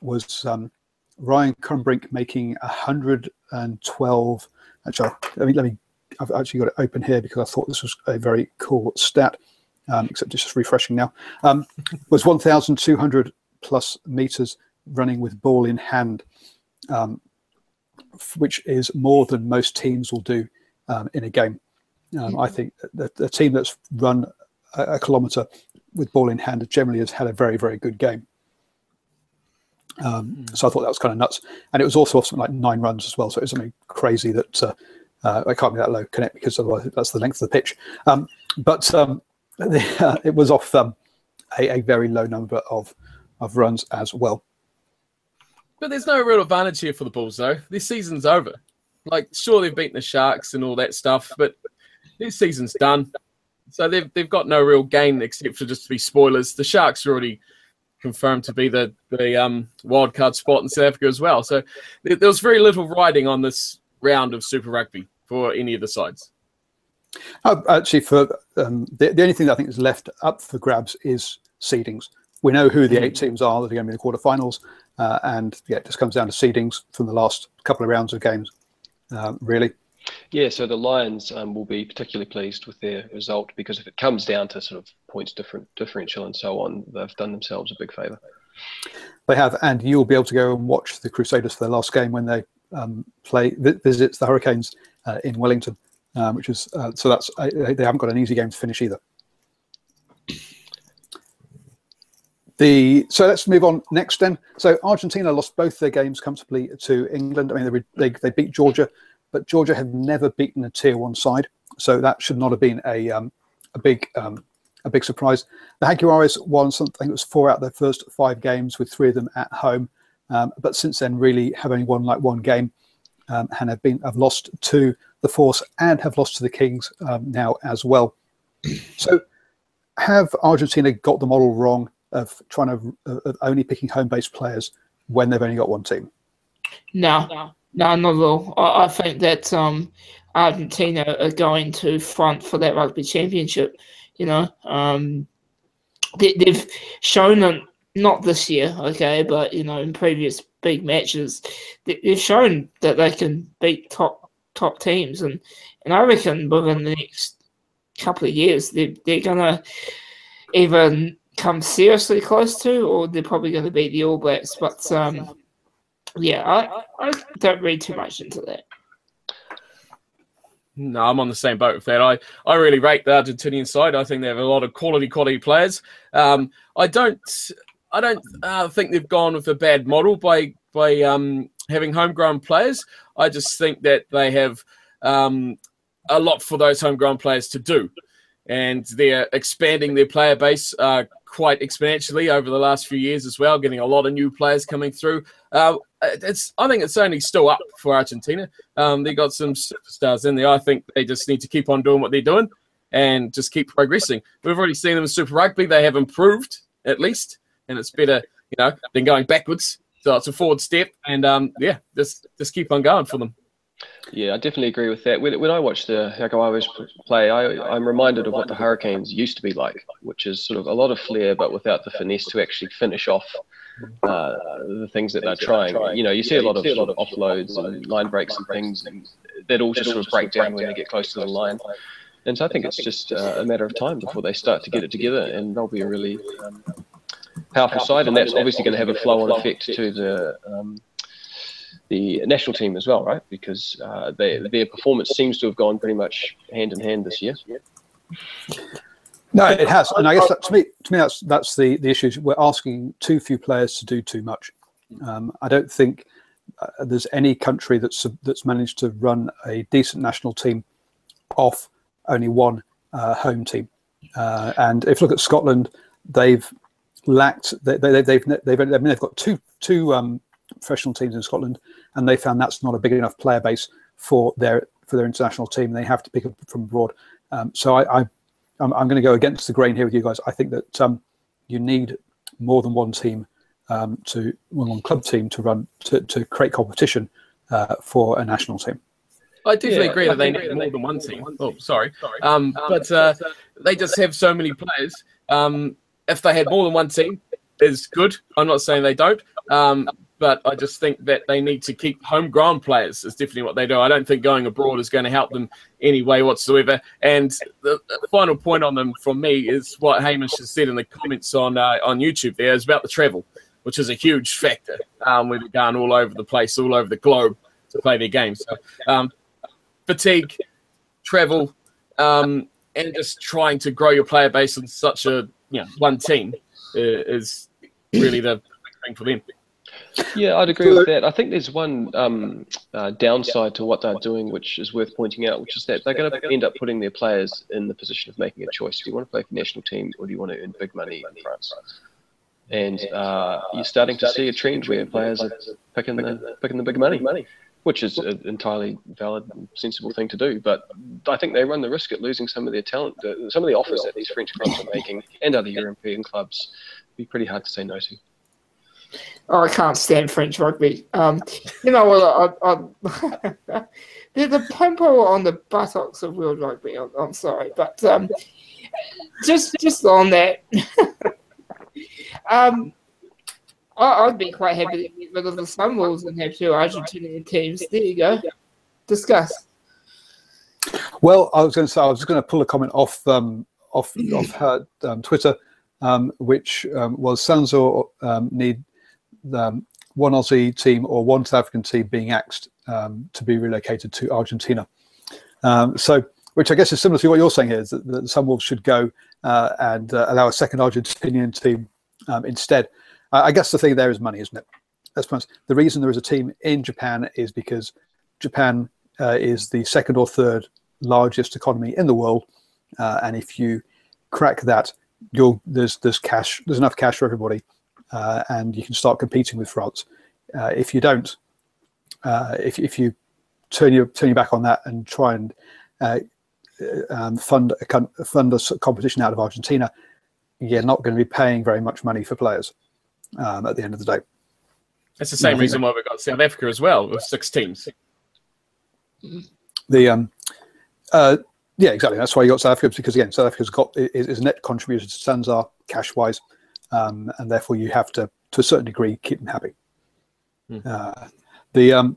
was um, Ruan Combrinck making 112 actually let me let me i've actually got it open here because i thought this was a very cool stat um, except it's just refreshing now Um was 1200 plus meters running with ball in hand, um, which is more than most teams will do um, in a game. Um, I think the, the, team that's run a, a, kilometre with ball in hand generally has had a very, very good game. Mm. So I thought that was kind of nuts, and it was also something like nine runs as well. So it was something crazy that uh, uh, I can't be that low connect because otherwise that's the length of the pitch. Um, but um, the, uh, it was off um, a, a, very low number of of runs as well. But there's no real advantage here for the Bulls, though. This season's over. Like, sure, they've beaten the Sharks and all that stuff, but this season's done. So they've they've got no real gain except for just to be spoilers. The Sharks are already confirmed to be the the um, wild card spot in South Africa as well. So there, there was very little riding on this round of Super Rugby for any of the sides. Uh, actually, for um, the, the only thing I think is left up for grabs is seedings. We know who the eight teams are that are going to be in the quarterfinals. Uh, and yeah, it just comes down to seedings from the last couple of rounds of games, um, really. Yeah, so the Lions um, will be particularly pleased with their result because if it comes down to sort of points different differential and so on, they've done themselves a big favour. They have, and you'll be able to go and watch the Crusaders for their last game when they um, play visits the Hurricanes uh, in Wellington, um, which is uh, so that's uh, they haven't got an easy game to finish either. The so let's move on next then. So Argentina lost both their games comfortably to England. I mean they they, they beat Georgia, but Georgia have never beaten a tier one side, so that should not have been a um, a big um, a big surprise. The Jaguares won something. It was four out of their first five games, with three of them at home. Um, but since then, really have only won like one game, um, and have been have lost to the Force and have lost to the Kings um, now as well. So, have Argentina got the model wrong? Of trying to of only picking home based players when they've only got one team? No, no, no not at all. I, I think that um, Argentina are going to front for that rugby championship. You know, um, they, have shown them not this year, okay, but you know, in previous big matches, they, have shown that they can beat top top teams, and and I reckon within the next couple of years, they they're gonna even come seriously close to, or they're probably going to beat the All Blacks. But um, yeah, I, I don't read too much into that. No, I'm on the same boat with that. I, I really rate the Argentinian side. I think they have a lot of quality, quality players. Um, I don't I don't uh, think they've gone with a bad model by by um, having homegrown players. I just think that they have um, a lot for those homegrown players to do, and they're expanding their player base uh, quite exponentially over the last few years as well, getting a lot of new players coming through. Uh, it's I think it's only still up for Argentina. Um, they got some superstars in there. I think they just need to keep on doing what they're doing and just keep progressing. We've already seen them in Super Rugby; they have improved at least, and it's better, you know, than going backwards. So it's a forward step, and um, yeah, just just keep on going for them. Yeah, I definitely agree with that. When, when I watch the Jaguares play, I, I'm reminded of what the Hurricanes used to be like, which is sort of a lot of flair, but without the finesse to actually finish off uh, the things that they're trying. You know, you see a lot of sort of offloads and line breaks and things, and that all just sort of break down when they get close to the line. And so I think it's just uh, a matter of time before they start to get it together, and they'll be a really um, powerful side, and that's obviously going to have a flow-on effect to the um, the national team as well, right? Because uh, they, their performance seems to have gone pretty much hand in hand this year. No, it has, and I guess that, to me, to me, that's that's the the issue. We're asking too few players to do too much. Um, I don't think uh, there's any country that's that's managed to run a decent national team off only one uh, home team. Uh, and if you look at Scotland, they've lacked. They, they, they've they've I mean, they've got two two um, professional teams in Scotland, and they found that's not a big enough player base for their for their international team. They have to pick up from abroad. Um, so I, I I'm, I'm going to go against the grain here with you guys. I think that um, you need more than one team um, to one club team to run to, to create competition uh, for a national team. I definitely yeah, agree that they need more than one team. Oh, sorry, um, but uh, they just have so many players. Um, if they had more than one team, is good. I'm not saying they don't, um, but I just think that they need to keep homegrown players. Is definitely what they do. I don't think going abroad is going to help them any way whatsoever. And the, final point on them from me is what Hamish has said in the comments on uh, on YouTube. There is about the travel, which is a huge factor. Um, they're going all over the place, all over the globe to play their games. So, um, fatigue, travel, um, and just trying to grow your player base on such a you know one team uh, is really the thing for them. Yeah, I'd agree with that. I think there's one um, uh, downside to what they're doing, which is worth pointing out, which is that they're going to end up putting their players in the position of making a choice. Do you want to play for national team or do you want to earn big money in France? And uh, you're starting to see a trend where players are picking the picking the big money, which is an entirely valid and sensible thing to do. But I think they run the risk at losing some of their talent. Some of the offers that these French clubs are making and other European clubs It'd be pretty hard to say no to. Oh, I can't stand French rugby. Um, you know what? They're the pimple on the buttocks of world rugby. I'm, I'm sorry, but um, just just on that, um, I, would be quite happy to get rid of the Sunwolves and have two Argentinian teams. There you go. Discuss. Well, I was going to say I was just going to pull a comment off um, off off her um, Twitter, um, which um, was SANZAAR um, need um, one Aussie team or one South African team being axed um, to be relocated to Argentina. Um, so, which I guess is similar to what you're saying here, is that, that Sunwolves should go uh, and uh, allow a second Argentinian team um, instead. I guess the thing there is money, isn't it? That's the reason there is a team in Japan is because Japan uh, is the second or third largest economy in the world, uh, and if you crack that, you'll there's there's cash, there's enough cash for everybody uh, and you can start competing with France. Uh, if you don't, uh, if, if you turn your turn your back on that and try and uh, um, fund a fund a competition out of Argentina, you're not going to be paying very much money for players um, at the end of the day. It's the same reason why we've got South Africa as well with six teams. The um, uh, yeah, exactly. That's why you got South Africa because again, South Africa's got is, is net contributor to Sanzar cash wise um, and therefore you have to, to a certain degree, keep them happy. Mm. Uh, the um,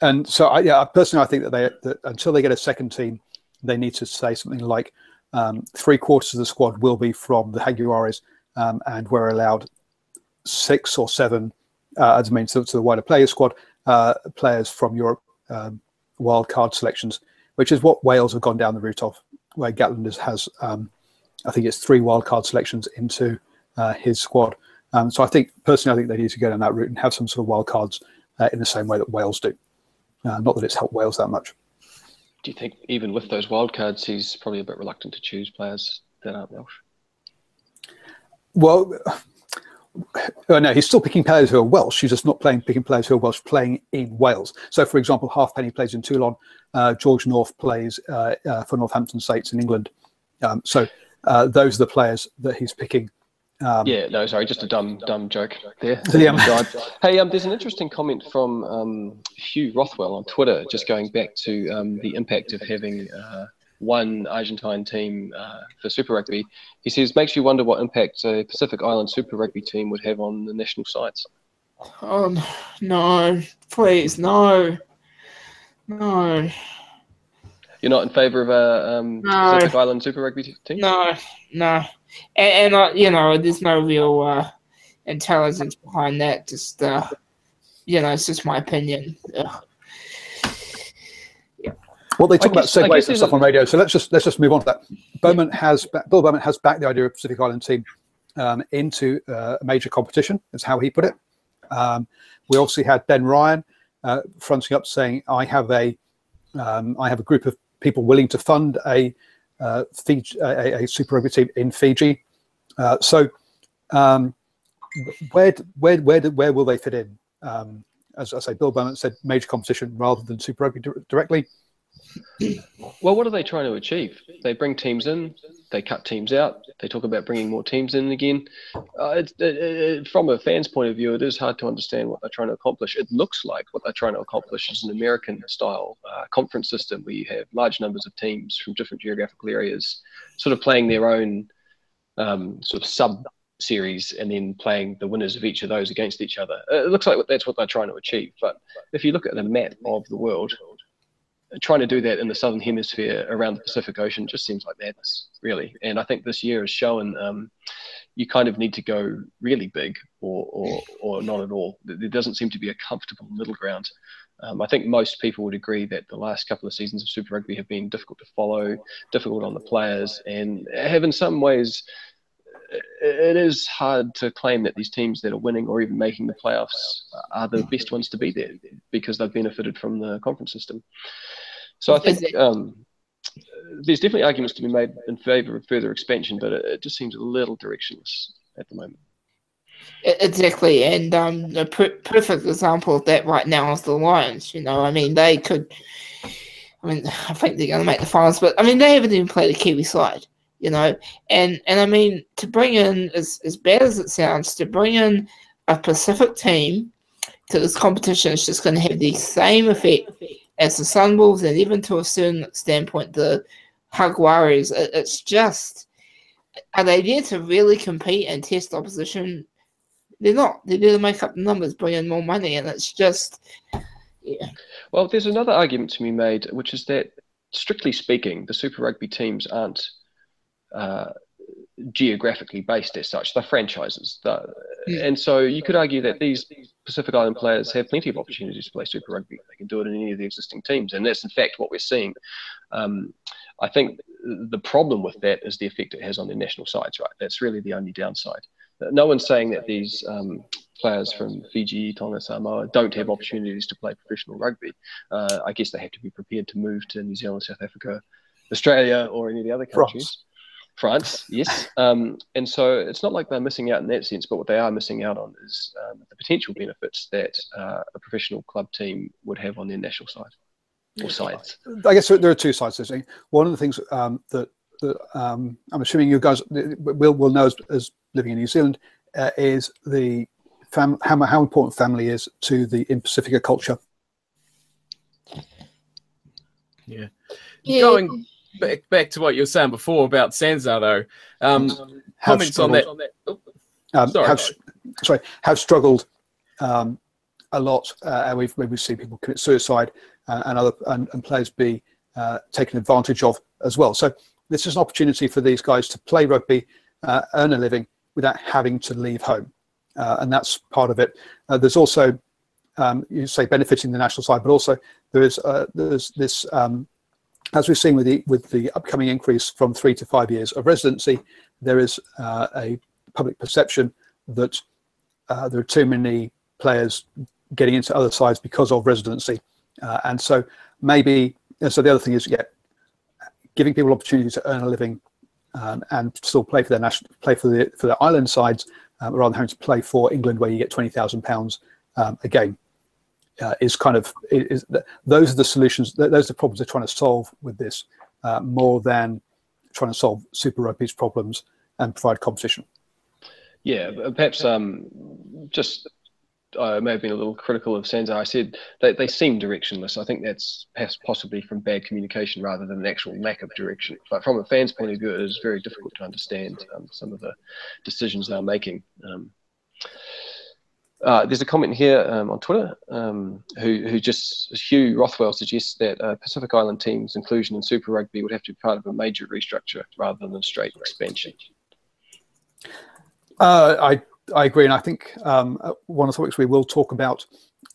and so I, yeah, personally, I think that they that until they get a second team, they need to say something like um, three quarters of the squad will be from the Jaguares, um, and we're allowed six or seven, uh, as I mean, to, to the wider player squad, uh, players from Europe, um, wild card selections, which is what Wales have gone down the route of, where Gatland has, has um, I think it's three wild card selections into uh, his squad. Um, so I think personally, I think they need to go down that route and have some sort of wildcards uh, in the same way that Wales do. Uh, not that it's helped Wales that much. Do you think even with those wildcards, he's probably a bit reluctant to choose players that aren't Welsh? Well, uh, no, he's still picking players who are Welsh. He's just not playing picking players who are Welsh playing in Wales. So, for example, Halfpenny plays in Toulon. Uh, George North plays uh, uh, for Northampton Saints in England. Um, so, uh, those are the players that he's picking. Um, yeah, no, sorry, just a dumb, dumb joke there. Yeah. hey, um, there's an interesting comment from um, Hugh Rothwell on Twitter, just going back to um, the impact of having uh, one Argentine team uh, for Super Rugby. He says, makes you wonder what impact a Pacific Island Super Rugby team would have on the national sides. Oh, no, please, no. No. You're not in favour of a um, no. Pacific Island Super Rugby team? No, no. And, and uh, you know, there's no real uh, intelligence behind that. Just, uh, you know, it's just my opinion. Ugh. Well, they talk guess, about segues and stuff on radio, so let's just let's just move on to that. Beaumont yeah. has Bill Beaumont has backed the idea of Pacific Island team um, into uh, a major competition. Is how he put it. Um, we obviously had Ben Ryan uh, fronting up saying, "I have a um, I have a group of people willing to fund a Fiji, a, a, Super Rugby team in Fiji." Uh, so, um, where where where where will they fit in? Um, as I say, Bill Beaumont said, major competition rather than Super Rugby directly. Well, what are they trying to achieve? They bring teams in, they cut teams out, they talk about bringing more teams in again. Uh, it, it, it, from a fan's point of view, it is hard to understand what they're trying to accomplish. It looks like what they're trying to accomplish is an American style uh, conference system where you have large numbers of teams from different geographical areas sort of playing their own um, sort of sub series and then playing the winners of each of those against each other. It looks like that's what they're trying to achieve. But if you look at the map of the world, trying to do that in the southern hemisphere around the Pacific Ocean just seems like madness, really. And I think this year has shown um, you kind of need to go really big or, or, or not at all. There doesn't seem to be a comfortable middle ground. Um, I think most people would agree that the last couple of seasons of Super Rugby have been difficult to follow, difficult on the players, and have in some ways it is hard to claim that these teams that are winning or even making the playoffs are the best ones to be there because they've benefited from the conference system. So I think um, there's definitely arguments to be made in favour of further expansion, but it, it, just seems a little directionless at the moment. Exactly, and um, a perfect example of that right now is the Lions. You know, I mean, they could. I mean, I think they're going to make the finals, but I mean, they haven't even played the Kiwi side. You know, and and I mean, to bring in as as bad as it sounds, to bring in a Pacific team to this competition is just going to have the same effect as the Sunwolves, and even to a certain standpoint, the Hug Warriors. It's just, are they there to really compete and test opposition? They're not. They're there to make up the numbers, bring in more money, and it's just, yeah. Well, there's another argument to be made, which is that, strictly speaking, the Super Rugby teams aren't uh, geographically based as such. They're franchises. They're, yeah. And so you could argue that these Pacific Island players have plenty of opportunities to play Super Rugby. They can do it in any of the existing teams. And that's, in fact, what we're seeing. Um, I think the problem with that is the effect it has on their national sides, right? That's really the only downside. No one's saying that these um, players from Fiji, Tonga, Samoa don't have opportunities to play professional rugby. Uh, I guess they have to be prepared to move to New Zealand, South Africa, Australia, or any of the other countries. France. France, yes. Um, and so it's not like they're missing out in that sense, but what they are missing out on is um, the potential benefits that uh, a professional club team would have on their national side or sides. I guess there are two sides to this. One of the things um, that, that um, I'm assuming you guys will, will know as, as living in New Zealand uh, is the fam- how, how important family is to the in Pacifica culture. Yeah. yeah. Going back back to what you were saying before about SANZAAR, though. Um, comments on that. Oh, um, sorry, have, sorry, have struggled um, a lot, uh, and we've we've seen people commit suicide uh, and other and, and players be uh, taken advantage of as well. So this is an opportunity for these guys to play rugby, uh, earn a living without having to leave home, uh, and that's part of it. Uh, there's also um, you say benefiting the national side, but also there is there's this um, as we've seen with the with the upcoming increase from three to five years of residency, there is uh, a public perception that uh, there are too many players getting into other sides because of residency, uh, and so maybe. And so the other thing is, yeah, giving people opportunity to earn a living um, and still play for their national, play for the for their island sides, um, rather than having to play for England, where you get twenty thousand um, pounds a game, uh, is kind of is, those are the solutions. Those are the problems they're trying to solve with this, uh, more than trying to solve Super Rugby's problems and provide competition. Yeah, perhaps um, just I may have been a little critical of SANZAAR. I said they, they seem directionless. I think that's possibly from bad communication rather than an actual lack of direction. But from a fan's point of view, it is very difficult to understand um, some of the decisions they're making. Um, uh, there's a comment here um, on Twitter um, who, who just, Hugh Rothwell suggests that uh, Pacific Island teams' inclusion in Super Rugby would have to be part of a major restructure rather than straight expansion. Uh, I I agree, and I think um, uh, one of the topics we will talk about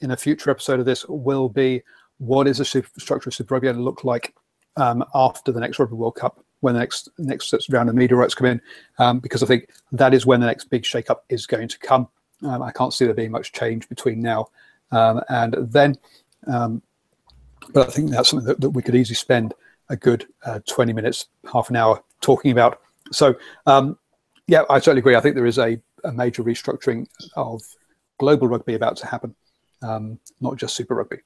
in a future episode of this will be what is the structure of Super Rugby going to look like um, after the next Rugby World Cup, when the next next round of media rights come in, um, because I think that is when the next big shake-up is going to come. Um, I can't see there being much change between now um, and then, um, but I think that's something that, that, we could easily spend a good uh, 20 minutes, half an hour talking about. So, yeah, I certainly agree. I think there is a a major restructuring of global rugby about to happen, um, not just Super Rugby.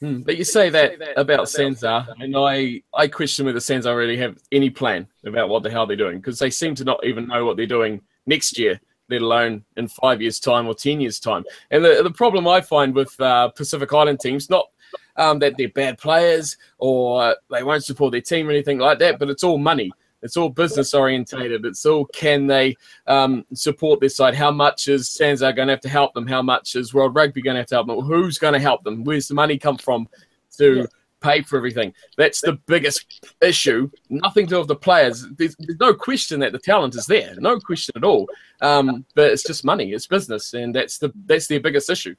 Hmm, but you say that about SANZAAR, and I, I question whether SANZAAR really have any plan about what the hell they're doing because they seem to not even know what they're doing next year, let alone in five years' time or ten years' time. And the, the problem I find with uh, Pacific Island teams, not um, that they're bad players or they won't support their team or anything like that, but it's all money. It's all business orientated. It's all can they um, support this side? How much is SANZAAR going to have to help them? How much is World Rugby going to have to help them? Who's going to help them? Where's the money come from to. Pay for everything? That's the biggest issue. Nothing to do with the players. There's, there's no question that the talent is there. No question at all. Um, but it's just money. It's business, and that's the that's their biggest issue.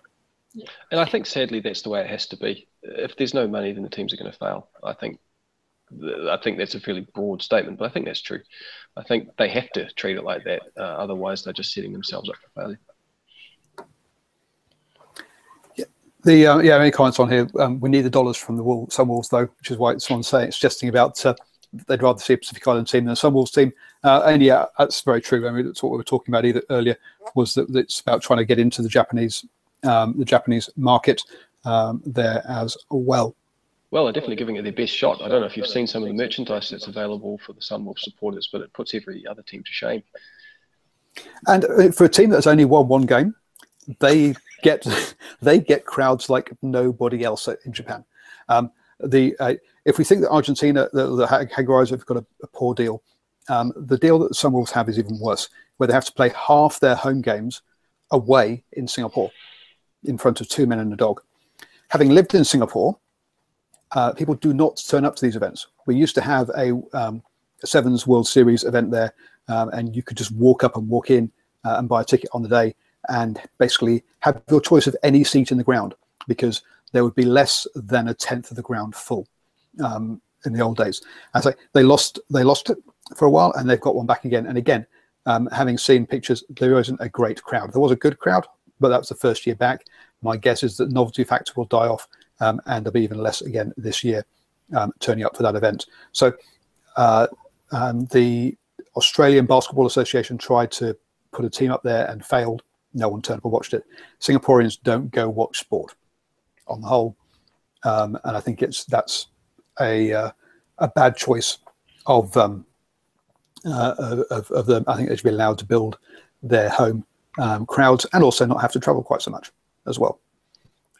And I think sadly that's the way it has to be. If there's no money, then the teams are going to fail. I think I think that's a fairly broad statement, but I think that's true. I think they have to treat it like that. Uh, otherwise, they're just setting themselves up for failure. Yeah, the uh, yeah, any comments on here? Um, we need the dollars from the Sunwolves, though, which is why someone's saying it's suggesting about uh, they'd rather see a Pacific Island team than a Sunwolves team. Uh, and yeah, that's very true. I mean, that's what we were talking about either earlier was that it's about trying to get into the Japanese um, the Japanese market um, there as well. Well, they're definitely giving it their best shot. I don't know if you've seen some of the merchandise that's available for the Sunwolf supporters, but it puts every other team to shame. And uh, for a team that's only won one game, they get they get crowds like nobody else in Japan. Um, the uh, if we think that Argentina, the, the have got a, a poor deal, um, the deal that the Sunwolves have is even worse, where they have to play half their home games away in Singapore, in front of two men and a dog. Having lived in Singapore, uh, people do not turn up to these events. We used to have a, um, a Sevens World Series event there, um, and you could just walk up and walk in uh, and buy a ticket on the day and basically have your choice of any seat in the ground because there would be less than a tenth of the ground full um, in the old days. As I, they lost, they lost it for a while, and they've got one back again. And again, um, having seen pictures, there isn't a great crowd. There was a good crowd, but that was the first year back. My guess is that novelty factor will die off um, and there'll be even less again this year um, turning up for that event. So uh, um, the Australian Basketball Association tried to put a team up there and failed. No one turned up and watched it. Singaporeans don't go watch sport on the whole, um, and I think it's that's a uh, a bad choice of, um, uh, of of them. I think they should be allowed to build their home um, crowds and also not have to travel quite so much as well.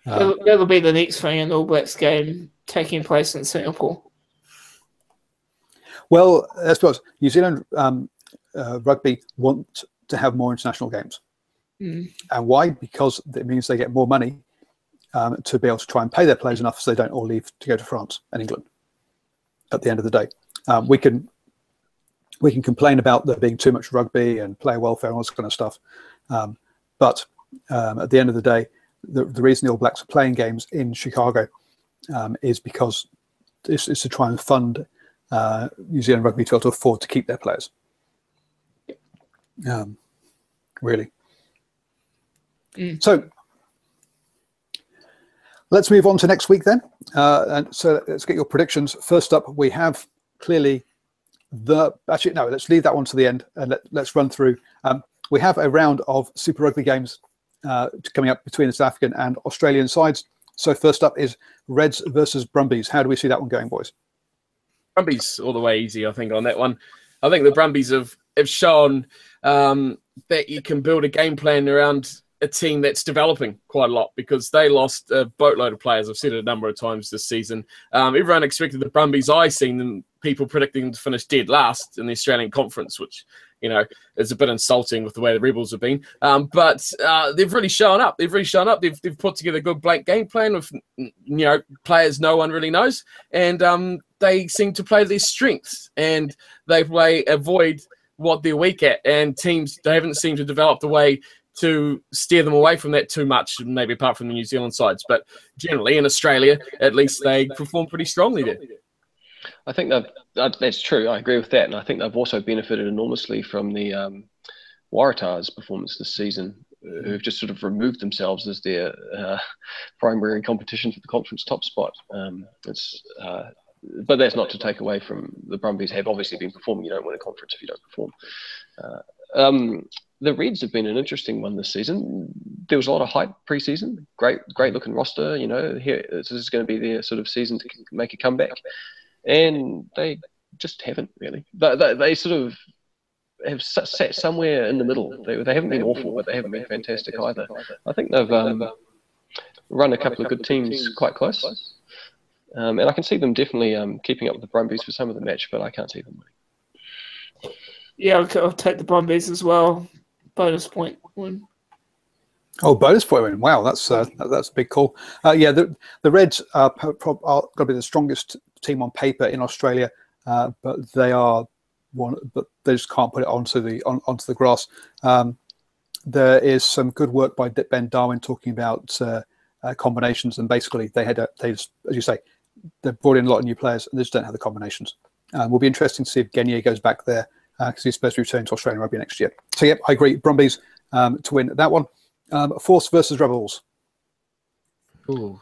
Uh, that'll, be the next thing in All Blacks game taking place in Singapore. Well, I suppose New Zealand um, uh, rugby want to have more international games. Mm. And why? Because it means they get more money um, to be able to try and pay their players enough so they don't all leave to go to France and England at the end of the day. Um, we can we can complain about there being too much rugby and player welfare and all this kind of stuff. Um, but um, at the end of the day, the, the reason the All Blacks are playing games in Chicago um, is because it's, it's, to try and fund uh, New Zealand rugby to be able to afford to keep their players. Um, really. Mm. So let's move on to next week then. Uh, and so let's get your predictions. First up, we have clearly the actually no. Let's leave that one to the end and let, us run through. Um, we have a round of Super Rugby games uh, coming up between the South African and Australian sides. So first up is Reds versus Brumbies. How do we see that one going, boys? Brumbies all the way easy, I think, on that one. I think the Brumbies have have shown um, that you can build a game plan around a team that's developing quite a lot because they lost a boatload of players. I've said it a number of times this season. Um, everyone expected the Brumbies. I seen them people predicting them to finish dead last in the Australian Conference, which you know is a bit insulting with the way the Rebels have been. Um, but uh, they've really shown up. They've really shown up. They've, they've put together a good blank game plan with you know players no one really knows, and um, they seem to play their strengths and they play avoid what they're weak at. And teams they haven't seemed to develop the way to steer them away from that too much, maybe apart from the New Zealand sides. But generally, in Australia, at least they perform pretty strongly there. I think that that's true. I agree with that, and I think they've also benefited enormously from the um, Waratahs' performance this season, uh, who've just sort of removed themselves as their uh, primary competition for the conference top spot. Um, it's uh, but that's not to take away from the Brumbies have obviously been performing. You don't win a conference if you don't perform. Uh, um, the Reds have been an interesting one this season. There was a lot of hype preseason. Great, great looking roster. You know, here this is going to be their sort of season to make a comeback, and they just haven't really. They, they, they sort of have sat somewhere in the middle. They, they haven't been awful, but they haven't been fantastic either. I think they've um, run a couple of good teams quite close. Um, and I can see them definitely um, keeping up with the Brumbies for some of the match, but I can't see them winning. Yeah, I'll, I'll take the Brumbies as well. Bonus point win. Oh, bonus point win! Wow, that's uh, that's a big call. Uh, yeah, the the Reds are, are going to be the strongest team on paper in Australia, uh, but they are one, but they just can't put it onto the on, onto the grass. Um, there is some good work by Ben Darwin talking about uh, uh, combinations, and basically they had a, they just, as you say, they brought in a lot of new players and they just don't have the combinations. Um, will be interesting to see if Genia goes back there because uh, he's supposed to return to Australian rugby next year. So, yep, I agree. Brumbies um, to win that one. Um, Force versus Rebels. Ooh,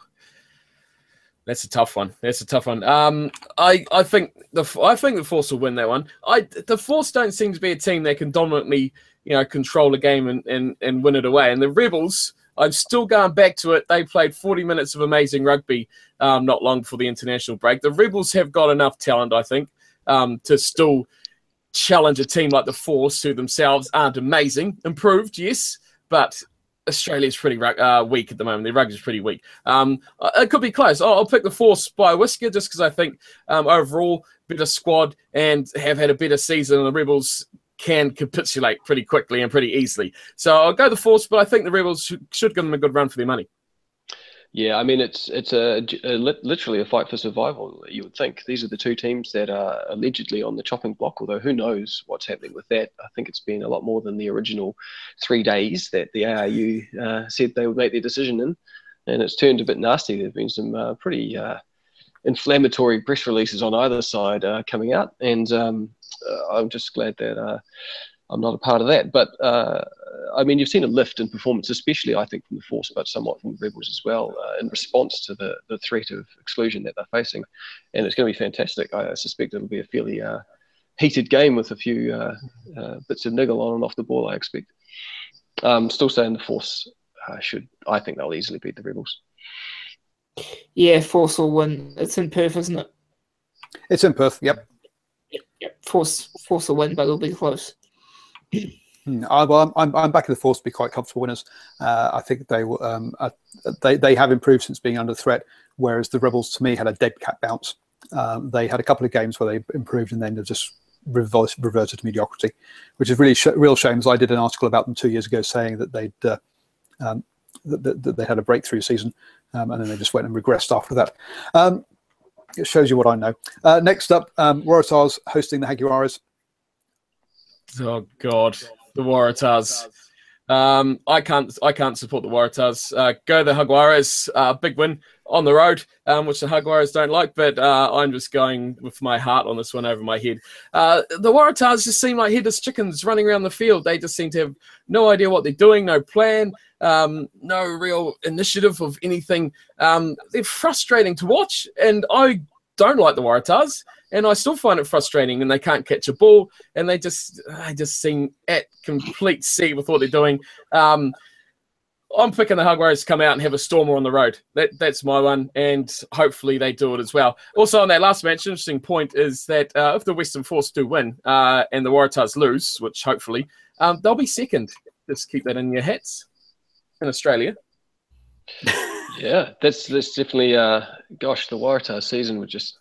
that's a tough one. That's a tough one. Um, I I think the I think the Force will win that one. I the Force don't seem to be a team that can dominantly you know control a game and, and, and win it away. And the Rebels I'm still going back to it. They played 40 minutes of amazing rugby um, not long before the international break. The Rebels have got enough talent, I think, um, to still challenge a team like the Force, who themselves aren't amazing. Improved, yes, but Australia's pretty uh, weak at the moment. Their rugby is pretty weak. Um, uh, it could be close. I'll, I'll pick the Force by whisker just because I think um, overall better squad and have had a better season. The Rebels can capitulate pretty quickly and pretty easily. So I'll go the Force, but I think the Rebels should give them a good run for their money. Yeah, I mean it's it's a, a, literally a fight for survival. You would think these are the two teams that are allegedly on the chopping block. Although who knows what's happening with that? I think it's been a lot more than the original three days that the ARU uh, said they would make their decision in, and it's turned a bit nasty. There've been some uh, pretty uh, inflammatory press releases on either side uh, coming out, and um, uh, I'm just glad that uh, I'm not a part of that. But I mean, you've seen a lift in performance, especially I think from the Force, but somewhat from the Rebels as well, uh, in response to the, the threat of exclusion that they're facing. And it's going to be fantastic. I suspect it'll be a fairly uh, heated game with a few uh, bits of niggle on and off the ball, I expect. Um, still saying the Force should, I think they'll easily beat the Rebels. Yeah, Force will win. It's in Perth, isn't it? It's in Perth, yep Yep. force force a win, but it'll be close. Hmm, I, well, I'm, I'm back in the force to be quite comfortable winners. Uh, I think they. Um, uh, they they have improved since being under threat, whereas the rebels to me had a dead cat bounce. Um, they had a couple of games where they improved and then they just reverted, reverted to mediocrity, which is really sh- real shame. As I did an article about them two years ago saying that they'd uh, um, that, that, they had a breakthrough season, um, and then they just went and regressed after that. Um, it shows you what I know. Uh, next up, um, Waratahs hosting the Jaguares. Oh God, the Waratahs. Um, I can't I can't support the Waratahs. Uh, go the Jaguares. Uh, big win on the road, um, which the Jaguares don't like, but uh, I'm just going with my heart on this one over my head. Uh, the Waratahs just seem like headless chickens running around the field. They just seem to have no idea what they're doing, no plan, um, no real initiative of anything. Um, they're frustrating to watch, and I don't like the Waratahs, and I still find it frustrating. And they can't catch a ball, and they just they just seem at complete sea with what they're doing. Um, I'm picking the Jaguares to come out and have a stormer on the road. That that's my one, and hopefully they do it as well. Also, on that last match, interesting point is that uh, if the Western Force do win uh, and the Waratahs lose, which hopefully um, they'll be second. Just keep that in your hats in Australia. yeah, that's that's definitely. Uh, gosh, the Waratah season would just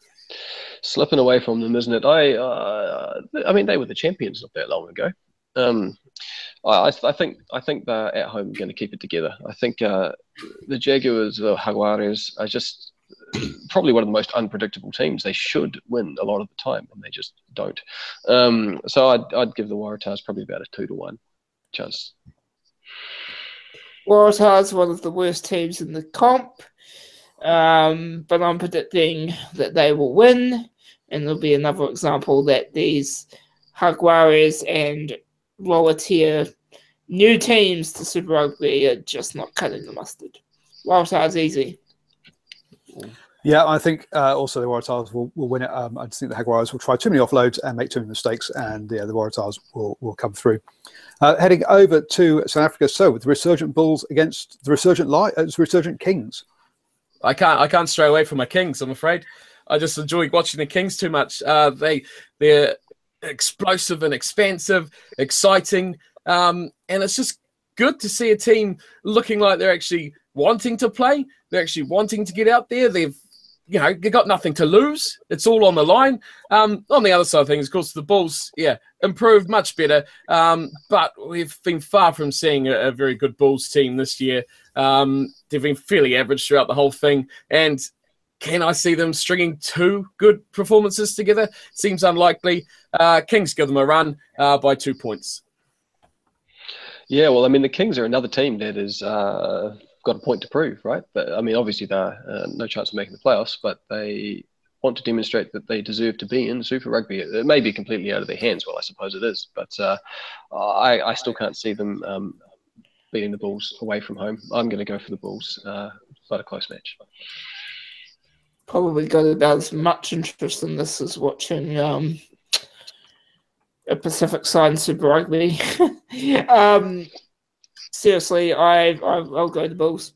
slipping away from them, isn't it? I, uh, I mean, they were the champions not that long ago. Um, I, I think I think they're at home going to keep it together. I think uh, the Jaguars, the Jaguares, are just probably one of the most unpredictable teams. They should win a lot of the time, and they just don't. Um, so I'd, I'd give the Waratahs probably about a two to one chance. Waratahs one of the worst teams in the comp, um, but I'm predicting that they will win, and there'll be another example that these Jaguares and lower tier new teams to Super Rugby are just not cutting the mustard. Waratahs easy. Yeah, I think uh, also the Waratahs will, will win it. Um, I just think the Jaguars will try too many offloads and make too many mistakes, and yeah, the Waratahs will, will come through. Uh, heading over to South Africa, so with the resurgent Bulls against the resurgent Li- uh, resurgent Kings. I can't I can't stray away from my Kings. I'm afraid. I just enjoy watching the Kings too much. Uh, they they're explosive and expansive, exciting, um, and it's just good to see a team looking like they're actually wanting to play. They're actually wanting to get out there. They've you know, they got nothing to lose. It's all on the line. Um, on the other side of things, of course, the Bulls, yeah, improved much better. Um, but we've been far from seeing a, a very good Bulls team this year. Um, they've been fairly average throughout the whole thing. And can I see them stringing two good performances together? Seems unlikely. Uh, Kings give them a run uh, by two points. Yeah, well, I mean, the Kings are another team that is uh, got a point to prove, right? But I mean, obviously, they're uh, no chance of making the playoffs, but they want to demonstrate that they deserve to be in Super Rugby. It may be completely out of their hands. Well, I suppose it is, but uh, I, I, still can't see them um, beating the Bulls away from home. I'm going to go for the Bulls, uh, but a close match. Probably got about as much interest in this as watching um, a Pacific side Super Rugby. um, seriously, I, I will go the Bulls.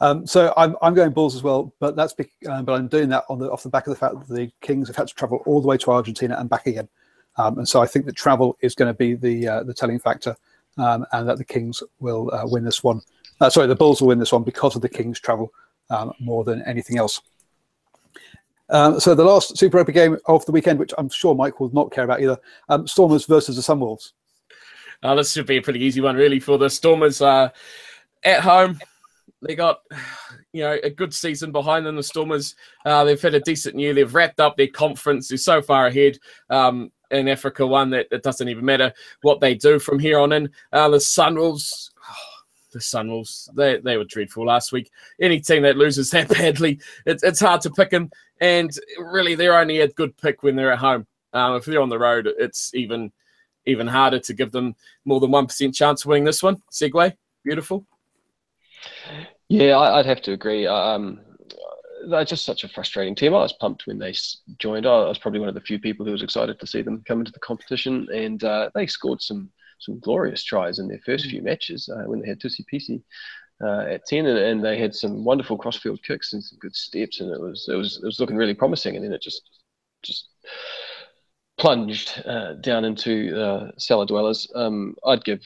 Um, so I'm, I'm going Bulls as well, but that's be, uh, but I'm doing that on the off the back of the fact that the Kings have had to travel all the way to Argentina and back again, um, and so I think that travel is going to be the uh, the telling factor, um, and that the Kings will uh, win this one. Uh, sorry, the Bulls will win this one because of the Kings travel um, more than anything else. Um, so the last Super Rugby game of the weekend, which I'm sure Mike will not care about either, um, Stormers versus the Sunwolves. Uh, this should be a pretty easy one, really, for the Stormers. Uh, at home, they got you know a good season behind them. The Stormers, uh, they've had a decent year. They've wrapped up their conference. They're so far ahead. Um, in Africa one that it doesn't even matter what they do from here on in. Uh, the Sunwolves, oh, the Sunwolves, they, they were dreadful last week. Any team that loses that badly, it, it's hard to pick them. And really, they're only a good pick when they're at home. Um, if they're on the road, it's even even harder to give them more than 1% chance of winning this one. Segue, beautiful. Yeah, I'd have to agree. Um, they're just such a frustrating team. I was pumped when they joined. I was probably one of the few people who was excited to see them come into the competition, and uh, they scored some some glorious tries in their first few matches uh, when they had Tusi Pisi uh, at ten, and, and, they had some wonderful crossfield kicks and some good steps, and it was it was it was looking really promising, and then it just just plunged uh, down into uh, cellar dwellers, um, I'd give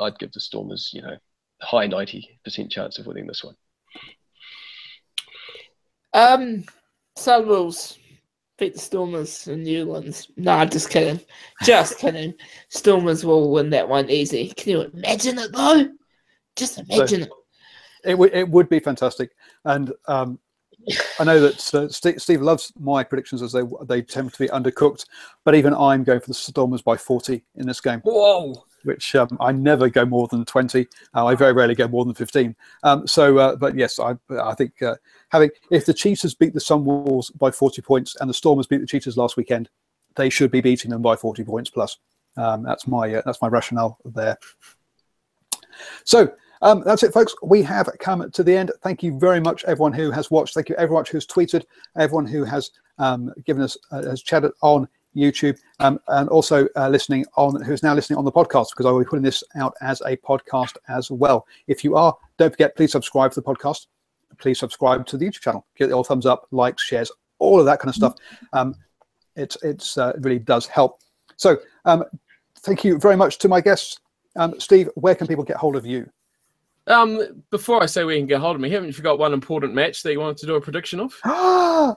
I'd give the Stormers, you know, high ninety percent chance of winning this one. Um, Sunwolves beat the Stormers in Newlands. Nah, just kidding, just kidding. Stormers will win that one easy. Can you imagine it though? Just imagine so, it. It would it would be fantastic, and um, I know that uh, Steve, Steve, loves my predictions as they they tend to be undercooked, but even I'm going for the Stormers by 40 in this game. Whoa! which um, I never go more than 20. Uh, I very rarely go more than 15. Um, so, uh, but yes, I, I think uh, having if the Cheetahs beat the Sunwolves by 40 points and the Stormers beat the Cheetahs last weekend, they should be beating them by 40 points plus. Um, that's my uh, that's my rationale there. So um, that's it, folks. We have come to the end. Thank you very much, everyone who has watched. Thank you, everyone who's tweeted, everyone who has um, given us uh, has chatted on YouTube, um, and also uh, listening on who's now listening on the podcast because I will be putting this out as a podcast as well. If you are, don't forget, please subscribe to the podcast. Please subscribe to the YouTube channel. Get the all thumbs up, likes, shares, all of that kind of stuff. Um, it's it's uh, it really does help. So um, thank you very much to my guests. Um, Steve, where can people get hold of you? Um, before I say we can get hold of me, haven't you forgot one important match that you wanted to do a prediction of?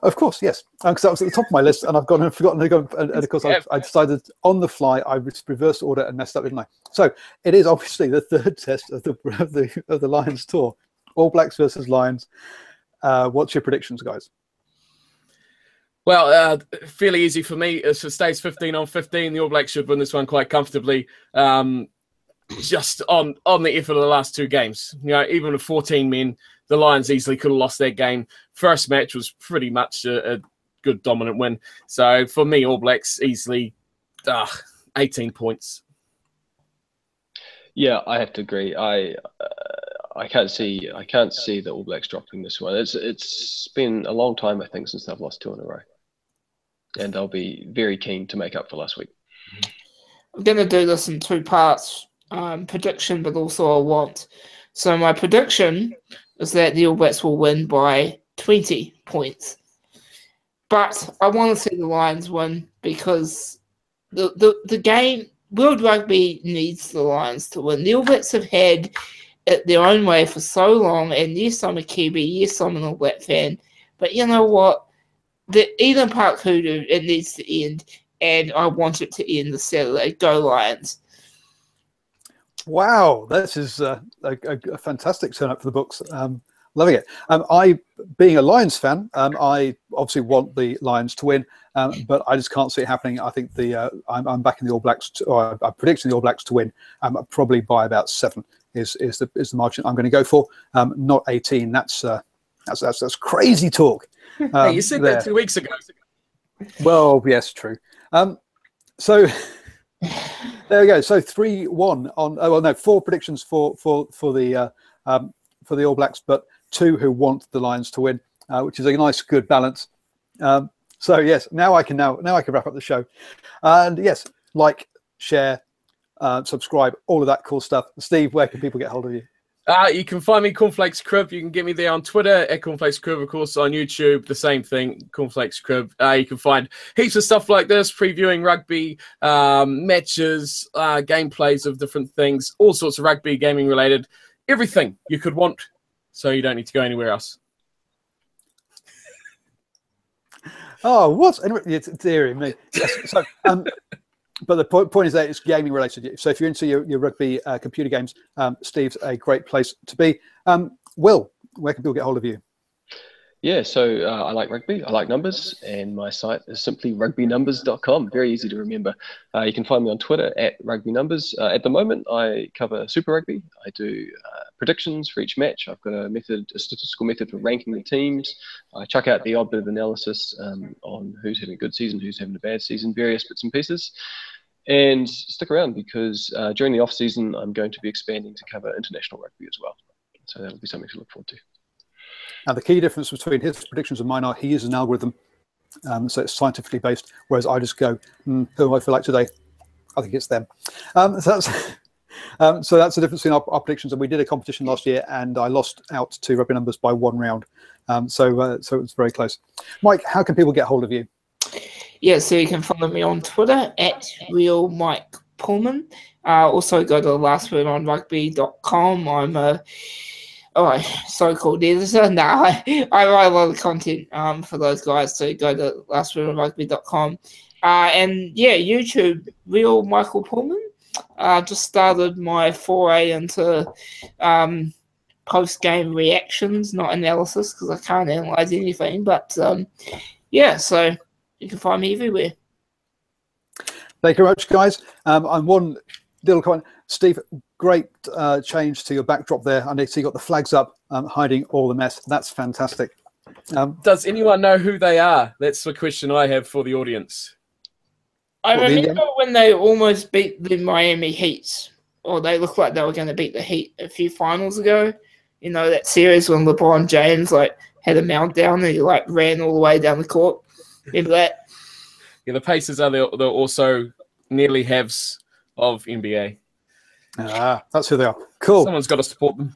of course, yes. Because um, that was at the top of my list, and I've gone and forgotten to go. And, and of course, I, I, decided on the fly, I reversed order and messed up, didn't I? So it is obviously the third test of the of the, of the Lions tour. All Blacks versus Lions. Uh, what's your predictions, guys? Well, uh, fairly easy for me. If it stays 15 on 15, the All Blacks should win this one quite comfortably. Um, just on on the effort of the last two games. You know, even with 14 men, the Lions easily could have lost their game. First match was pretty much a, a good dominant win. So for me, All Blacks easily uh, 18 points. Yeah, I have to agree. I uh, I can't see I can't see the All Blacks dropping this one. It's it's been a long time I think since they've lost two in a row, and they'll be very keen to make up for last week. I'm going to do this in two parts um, prediction, but also a want. So my prediction is that the All Blacks will win by 20 points. But I want to see the Lions win because the, the, the game, World Rugby needs the Lions to win. The All Blacks have had it their own way for so long, and yes, I'm a Kiwi, yes, I'm an All Black fan, but you know what? The Eden Park Hoodoo, it needs to end, and I want it to end the Saturday. Go Lions. Wow, this is uh, a, a, a, fantastic turn up for the books. Um, loving it. Um, I, being a Lions fan, um, I obviously want the Lions to win, um, but I just can't see it happening. I think the uh, I'm, I'm backing the All Blacks, to, or I'm predicting the All Blacks to win, um, probably by about seven. Is is the is the margin I'm going to go for? Um, not 18. That's uh, that's that's that's crazy talk. hey, you said there. that two weeks ago. Well, yes, true. so. there we go. So three one on. Oh well, no, four predictions for for for the uh, um, for the All Blacks, but two who want the Lions to win, uh, which is a nice good balance. Um, so yes, now I can now now I can wrap up the show, and yes, like, share, uh, subscribe, all of that cool stuff. Steve, where can people get hold of you? Uh, you can find me Cornflakes Crib. You can get me there on Twitter at Cornflakes Crib, of course, on YouTube, the same thing, Cornflakes Crib. Uh, you can find heaps of stuff like this, previewing rugby um, matches, uh, gameplays of different things, all sorts of rugby gaming related, everything you could want. So you don't need to go anywhere else. oh, what? It's dearie me. Yes. So, um, but the point, point is that it's gaming related. So if you're into your, your rugby uh, computer games, um, Steve's a great place to be. Um, Will, where can people get hold of you? Yeah, so uh, I like rugby, I like numbers, and my site is simply rugbynumbers.com. Very easy to remember. Uh, you can find me on Twitter at rugbynumbers. Uh, at the moment, I cover Super Rugby. I do uh, predictions for each match. I've got a method, a statistical method for ranking the teams. I chuck out the odd bit of analysis um, on who's having a good season, who's having a bad season, various bits and pieces. And stick around because uh, during the off season, I'm going to be expanding to cover international rugby as well. So that'll be something to look forward to. Now, the key difference between his predictions and mine are he uses an algorithm, um, so it's scientifically based, whereas I just go, mm, who do I feel like today? I think it's them. Um, so that's. Um, so that's the difference between our, our, predictions. And we did a competition last year, and I lost out to rugby numbers by one round. Um, so, uh, so it was very close. Mike, how can people get hold of you? Yeah, so you can follow me on Twitter at real Mike Pullman. Uh, also go to lastwordonrugby.com. I'm a oh, so-called editor. No, I, I write a lot of content um, for those guys. So go to lastwordonrugby.com. Uh, and yeah, YouTube, real Michael Pullman. Uh, just started my foray into um, post-game reactions, not analysis, because I can't analyze anything. But um, yeah, so you can find me everywhere. Thank you very much, guys. Um, I'm one little comment. Steve, great uh, change to your backdrop there. I see you got the flags up, um, hiding all the mess. That's fantastic. Um, Does anyone know who they are? That's the question I have for the audience. I Well, the remember Indian- when they almost beat the Miami Heat, or they looked like they were going to beat the Heat a few finals ago. You know that series when LeBron James like had a meltdown and he like ran all the way down the court. Remember that? Yeah, the Pacers are the, they're also nearly halves of NBA. ah, that's who they are. Cool. Someone's got to support them.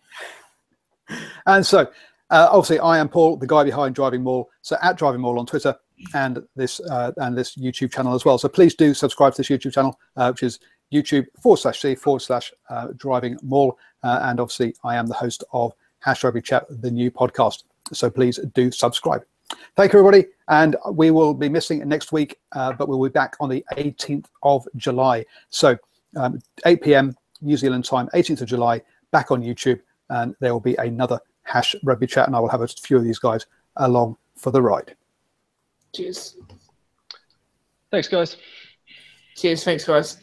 And so, uh, obviously, I am Paul, the guy behind Driving Maul. So at Driving Maul on Twitter and this uh, and this YouTube channel as well. So please do subscribe to this YouTube channel, uh, which is YouTube forward slash C forward slash uh, Driving Maul. Uh, and obviously, I am the host of Hash Rugby Chat, the new podcast. So please do subscribe. Thank you, everybody. And we will be missing next week, uh, but we'll be back on the 18th of July. So um, 8 p.m. New Zealand time, 18th of July, back on YouTube. And there will be another hash rugby chat, and I will have a few of these guys along for the ride. Cheers. Thanks, guys. Cheers. Thanks, guys.